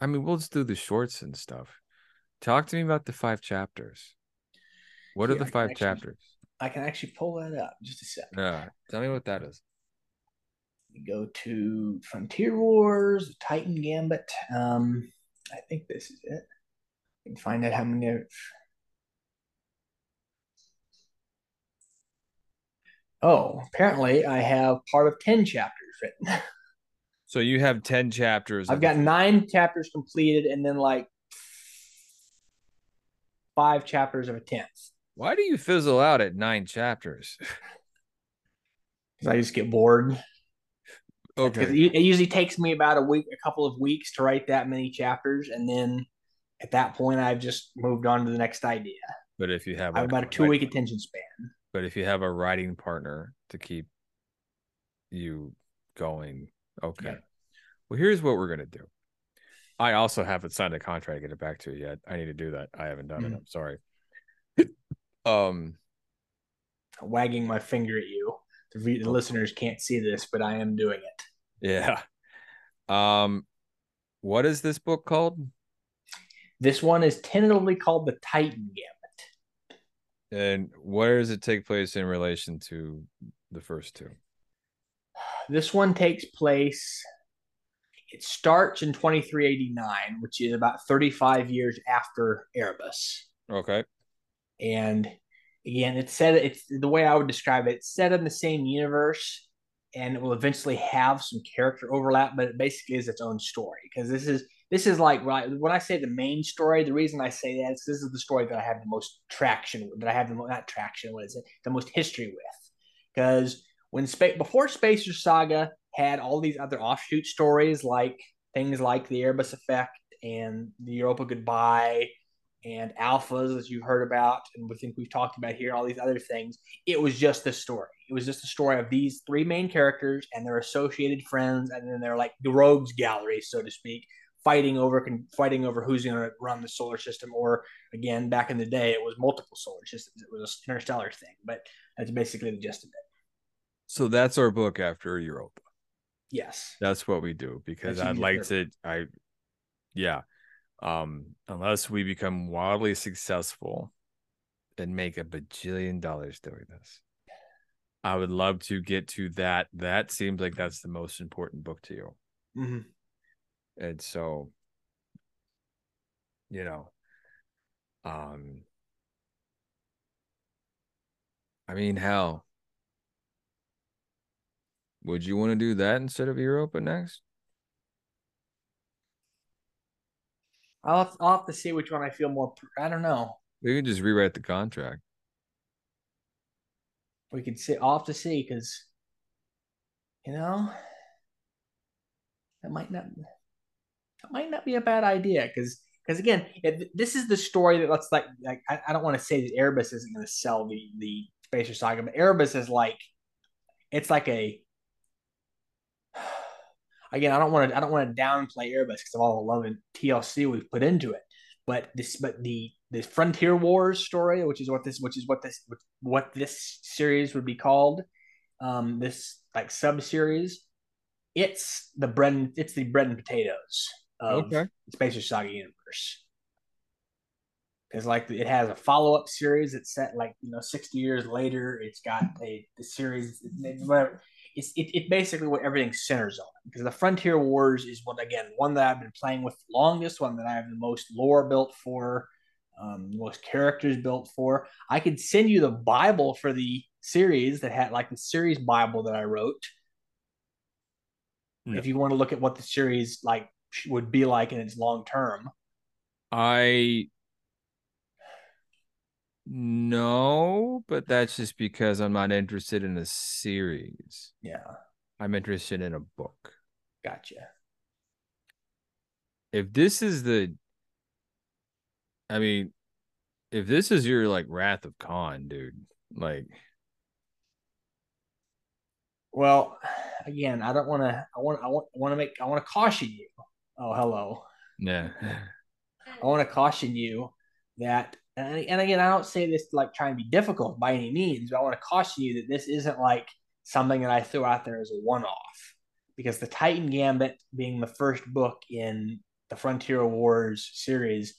I mean, we'll just do the shorts and stuff. Talk to me about the five chapters. What are Yeah, the five actually- chapters? I can actually pull that up just a sec. Yeah, tell me what that is. We go to Frontier Wars, Titan Gambit. Um, I think this is it. I can find out how many. Oh, apparently I have part of ten chapters written. [LAUGHS] So you have ten chapters. I've got nine chapters completed, and then like five chapters of a tenth. Why do you fizzle out at nine chapters? [LAUGHS] Because I just get bored. Okay, it it usually takes me about a week, a couple of weeks to write that many chapters, and then at that point, I've just moved on to the next idea. but if you have I have about a two week attention span. But if you have a writing partner to keep you going, okay. Yeah. Well, here's what we're gonna do. I also haven't signed a contract to get it back to you yet. I need to do that. I haven't done it. Mhm. I'm sorry. [COUGHS] um, Wagging my finger at you. The, re- the listeners can't see this, but I am doing it. yeah. Um, what is this book called? This one is tentatively called the Titan Gambit. And where does it take place in relation to the first two? [SIGHS] This one takes place. It starts in 2389, which is about 35 years after Erebus. Okay. and again it's set it's the way i would describe it it's set in the same universe and it will eventually have some character overlap but it basically is its own story because this is this is like when I, when I say the main story the reason i say that is this is the story that i have the most traction that i have the most not traction what is it? The most history with. Because when space before spacer saga had all these other offshoot stories like things like the Erebus effect and the europa goodbye and alphas as you've heard about and we think we've talked about here all these other things it was just this story. It was just the story of these three main characters and their associated friends and then they're like the rogues gallery so to speak fighting over fighting over who's going to run the solar system or again back in the day it was multiple solar systems it was an interstellar thing but that's basically the gist of it So that's our book after Europa. yes That's what we do because That's I'd like to I yeah. Um unless we become wildly successful and make a bajillion dollars doing this. I would love to get to that. That seems like that's the most important book to you. mm-hmm. And so you know um I mean hell would you want to do that instead of Europa next? I'll, have, I'll have to see which one i feel more i don't know We can just rewrite the contract. we could see off to see because you know that might not that might not be a bad idea because because again it, this is the story that let's like like I, I don't want to say that Erebus isn't going to sell the the Spacer Saga, but Erebus is like it's like a [SIGHS] again I don't want to I don't want to downplay Erebus because of all the love and TLC we've put into it, but this but the the Frontier Wars story, which is what this which is what this what this series would be called, um, this like sub series, it's the bread it's the bread and potatoes of Okay. the Spacer Saga universe. Because like it has a follow up series It's set like you know sixty years later. It's got a the series whatever. It's it, it basically what everything centers on. Because the Frontier Wars is what again one that I've been playing with the longest, one that I have the most lore built for, um, most characters built for. I could send you the Bible for the series that had like the series Bible that I wrote. No. If you want to look at what the series like would be like in its long term. I no, but that's just because I'm not interested in a series. Yeah, I'm interested in a book. gotcha. If this is the I mean, if this is your like Wrath of Khan, dude, like Well, again, I don't want to. I want. I want. I want to make. I want to caution you. Oh, hello. yeah. I want to caution you that, and, and again, I don't say this to like trying to be difficult by any means, but I want to caution you that this isn't like something that I threw out there as a one-off, because the Titan Gambit being the first book in the Frontier Wars series,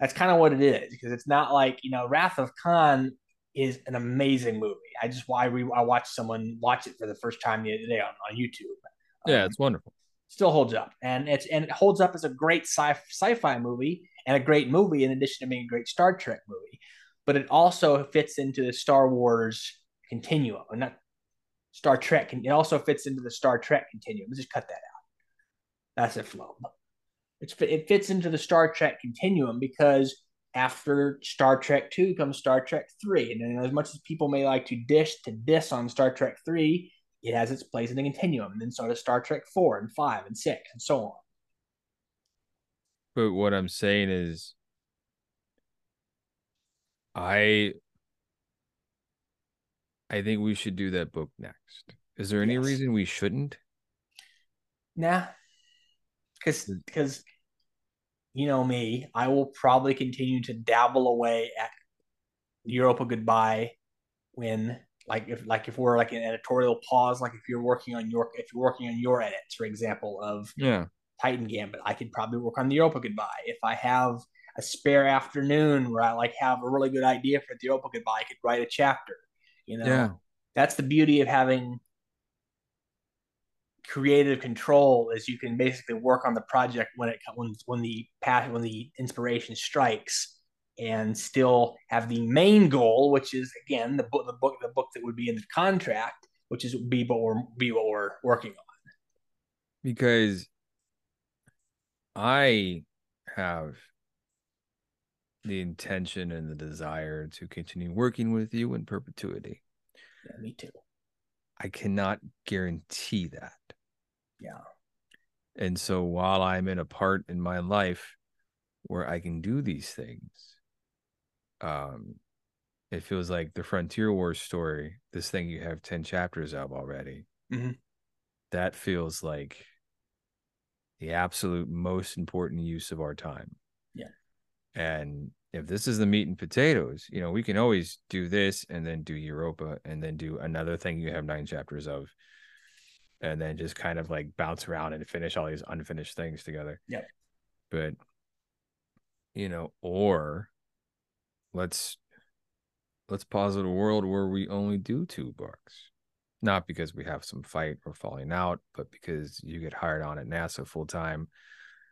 that's kind of what it is. Because it's not like you know, Wrath of Khan is an amazing movie. I just why we I watched someone watch it for the first time the other day on, on YouTube. Yeah, Um, it's wonderful. Still holds up, and it's and it holds up as a great sci sci-fi movie and a great movie in addition to being a great Star Trek movie. But it also fits into the Star Wars continuum, or not Star Trek. It also fits into the Star Trek continuum. Let's just cut that out. That's a flub. It's it fits into the Star Trek continuum because after Star Trek two comes Star Trek three, and then as much as people may like to dish to diss on Star Trek three, it has its place in the continuum. And then so does Star Trek four and five and six and so on. But what I'm saying is I I think we should do that book next. Is there any Yes. reason we shouldn't? Nah, because because you know me, I will probably continue to dabble away at Europa Goodbye when like if like if we're like an editorial pause, like if you're working on your if you're working on your edits, for example, of Yeah. Titan Gambit, I could probably work on the Europa Goodbye. If I have a spare afternoon where I like have a really good idea for the Europa Goodbye, I could write a chapter. You know, Yeah. that's the beauty of having creative control is you can basically work on the project when it when when the path when the inspiration strikes and still have the main goal which is again the book the book the book that would be in the contract which is be what we're be what we're working on Because I have the intention and the desire to continue working with you in perpetuity. yeah me too I cannot guarantee that. yeah And so while I'm in a part in my life where I can do these things, um, it feels like the Frontier Wars story, this thing you have 10 chapters of already, Mhm. that feels like the absolute most important use of our time. Yeah. And if this is the meat and potatoes, you know, we can always do this and then do Europa and then do another thing you have nine chapters of and then just kind of like bounce around and finish all these unfinished things together. yeah But you know, or let's let's posit a world where we only do two books. Not because we have some fight or falling out, but because you get hired on at NASA full time.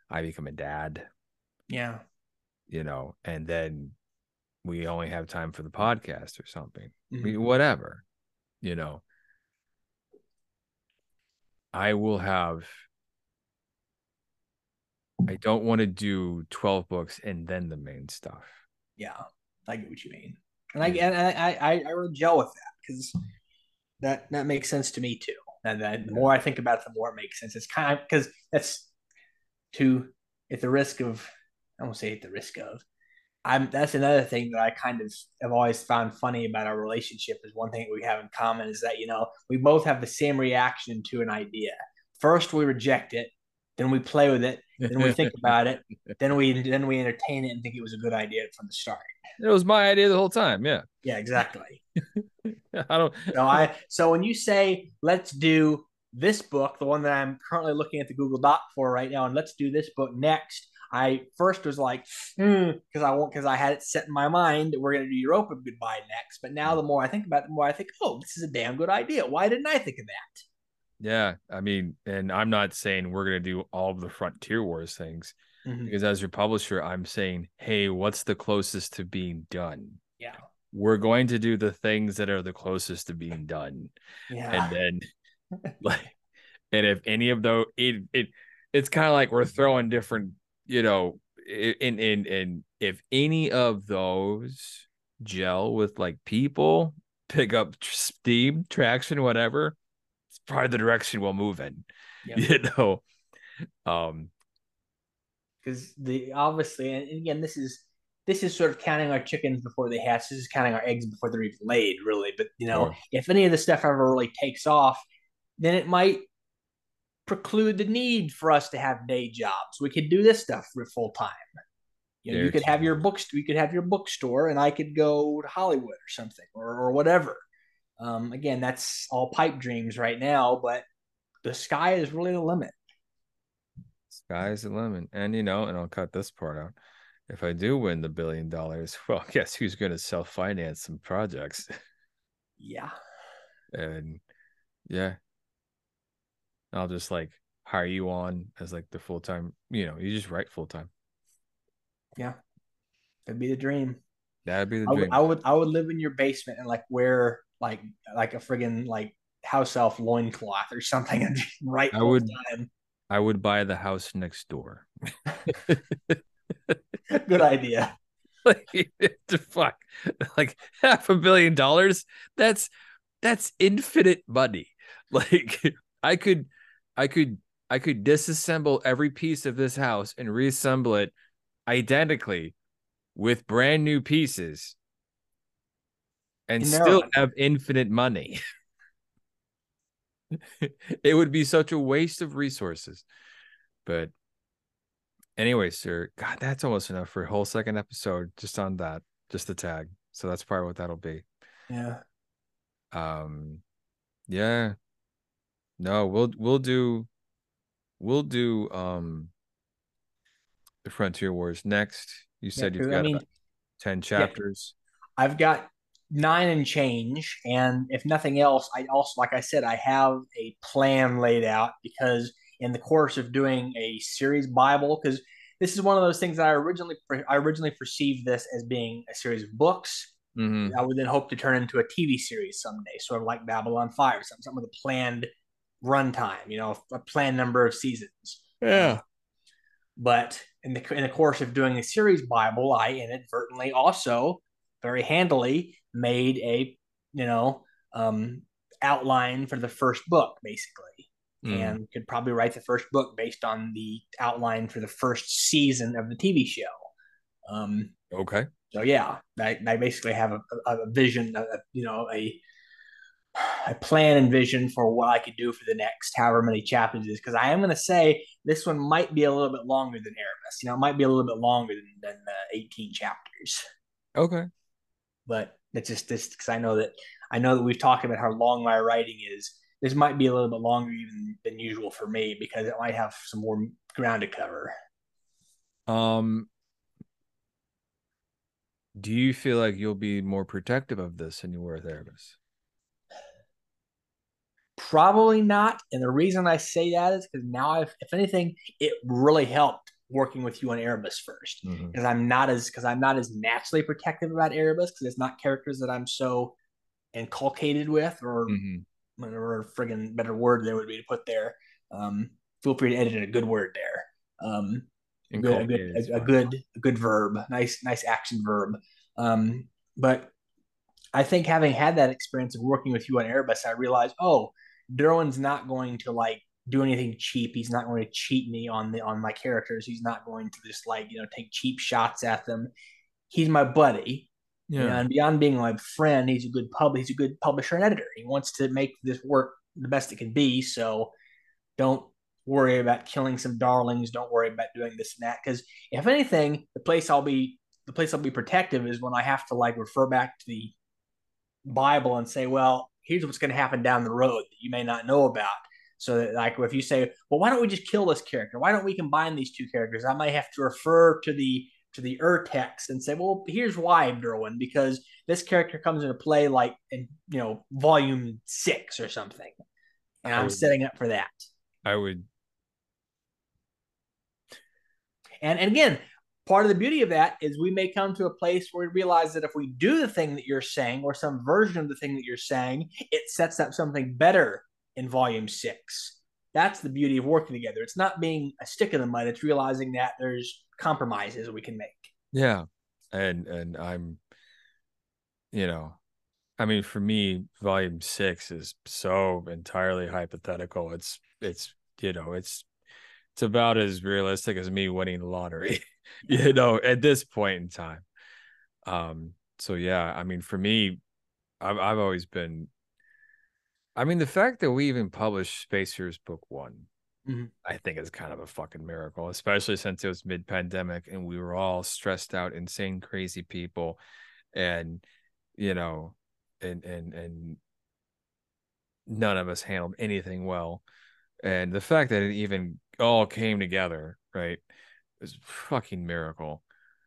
I become a dad, yeah you know, and then we only have time for the podcast or something. I Mhm. mean, whatever, you know. I will have. I don't want to do 12 books and then the main stuff. yeah i get what you mean and I and I I, I really gel with that because that that makes sense to me too. And then the more I think about it, the more it makes sense. It's kind of because that's to at the risk of I won't say at the risk of. I'm that's another thing that I kind of have always found funny about our relationship is one thing that we have in common is that you know we both have the same reaction to an idea. First we reject it, then we play with it, then we think [LAUGHS] about it, then we then we entertain it and think it was a good idea from the start. It was my idea the whole time. Yeah. Yeah, exactly. [LAUGHS] I don't. So I so when you say let's do this book, the one that I'm currently looking at the Google Doc for right now, and let's do this book next. I first was like, because hmm, I won't, because I had it set in my mind that we're going to do Europa Goodbye next. But now the more I think about it, the more I think, oh, this is a damn good idea. Why didn't I think of that? Yeah, I mean, and I'm not saying we're going to do all of the Frontier Wars things mm-hmm. because as your publisher, I'm saying, hey, what's the closest to being done? Yeah. We're going to do the things that are the closest to being done. Yeah. And then [LAUGHS] like and if any of those it, it it's kind of like we're throwing different, you know, in in in if any of those gel with like people, pick up steam, traction, whatever, part of the direction we'll move in. [LAUGHS] Yep. You know, um, because the obviously, and again, this is this is sort of counting our chickens before they hatch. This is counting our eggs before they're even laid, really. But you know, sure. if any of this stuff ever really takes off, then it might preclude the need for us to have day jobs. We could do this stuff for full time. You know, you could have your books. You could have your bookstore, and I could go to Hollywood or something, or or whatever. Um, again, that's all pipe dreams right now, but the sky is really the limit. Sky is the limit. And, you know, and I'll cut this part out. If I do win the billion dollars, [LAUGHS] well, guess who's going to self finance some projects? Yeah. And yeah, I'll just like hire you on as like the full time, you know, you just write full time. Yeah. That'd be the dream. That'd be the I dream. Would, I would I would live in your basement and like wear like like a friggin' like house elf loincloth or something and right I would time. I would buy the house next door. [LAUGHS] Good idea. [LAUGHS] Like [LAUGHS] fuck. Like half a billion dollars? That's that's infinite money. Like I could I could I could disassemble every piece of this house and reassemble it identically with brand new pieces and still have infinite money. [LAUGHS] it would be such a waste of resources. But anyway, sir, God, that's almost enough for a whole second episode just on that, just the tag. So that's probably what that'll be. Yeah. Um, yeah. No, we'll we'll do we'll do um the Frontier Wars next. You said yeah, you've got I mean, 10 chapters. Yeah. I've got nine and change. And if nothing else, I also, like I said, I have a plan laid out because in the course of doing a series Bible, because this is one of those things that I originally I originally perceived this as being a series of books. Mm-hmm. I would then hope to turn into a TV series someday, sort of like Babylon Five, something, something with a planned runtime, you know, a planned number of seasons. Yeah. But in the in the course of doing a series Bible, I inadvertently also very handily made a you know um, outline for the first book basically mm. and could probably write the first book based on the outline for the first season of the tv show um, okay so yeah i, I basically have a, a vision a, you know a a plan and vision for what I could do for the next however many chapters is because I am going to say this one might be a little bit longer than Erebus. You know, it might be a little bit longer than, than the 18 chapters. Okay. But it's just this because I know that I know that we've talked about how long my writing is. This might be a little bit longer even than usual for me because it might have some more ground to cover. Um, do you feel like you'll be more protective of this than you were a therapist? Probably not. And the reason I say that is because now, I've, if anything, it really helped working with you on Erebus first because mm-hmm. I'm not as because I'm not as naturally protective about Erebus because it's not characters that I'm so inculcated with or mm-hmm. whatever friggin' better word there would be to put there. Um, feel free to edit in a good word there. Um, a good, a good, a, a, good, a good verb, nice, nice action verb. Um, but I think having had that experience of working with you on Erebus, I realized, oh, Derwin's not going to like do anything cheap. He's not going to cheat me on the on my characters. He's not going to just like you know take cheap shots at them. He's my buddy. Yeah. And beyond being my friend, he's a good pub. He's a good publisher and editor. He wants to make this work the best it can be. So don't worry about killing some darlings. Don't worry about doing this and that. Because if anything, the place I'll be the place I'll be protective is when I have to like refer back to the Bible and say, well, here's what's going to happen down the road that you may not know about. So that, like, if you say, well, why don't we just kill this character? Why don't we combine these two characters? I might have to refer to the to the Ur text and say, well, here's why, Derwin, because this character comes into play like in you know volume six or something, and I I'm would, setting up for that. I would. And and again, part of the beauty of that is we may come to a place where we realize that if we do the thing that you're saying or some version of the thing that you're saying, it sets up something better in volume six. That's the beauty of working together. It's not being a stick in the mud, it's realizing that there's compromises we can make. Yeah. And and I'm you know, I mean for me, volume six is so entirely hypothetical. It's it's you know, it's it's about as realistic as me winning the lottery. [LAUGHS] you know, at this point in time. Um, so yeah, I mean, for me, I've I've always been. I mean, the fact that we even published Spacers Book One, mm-hmm. I think is kind of a fucking miracle, especially since it was mid-pandemic and we were all stressed out, insane, crazy people, and you know, and and and none of us handled anything well, and the fact that it even all came together, right? is fucking miracle.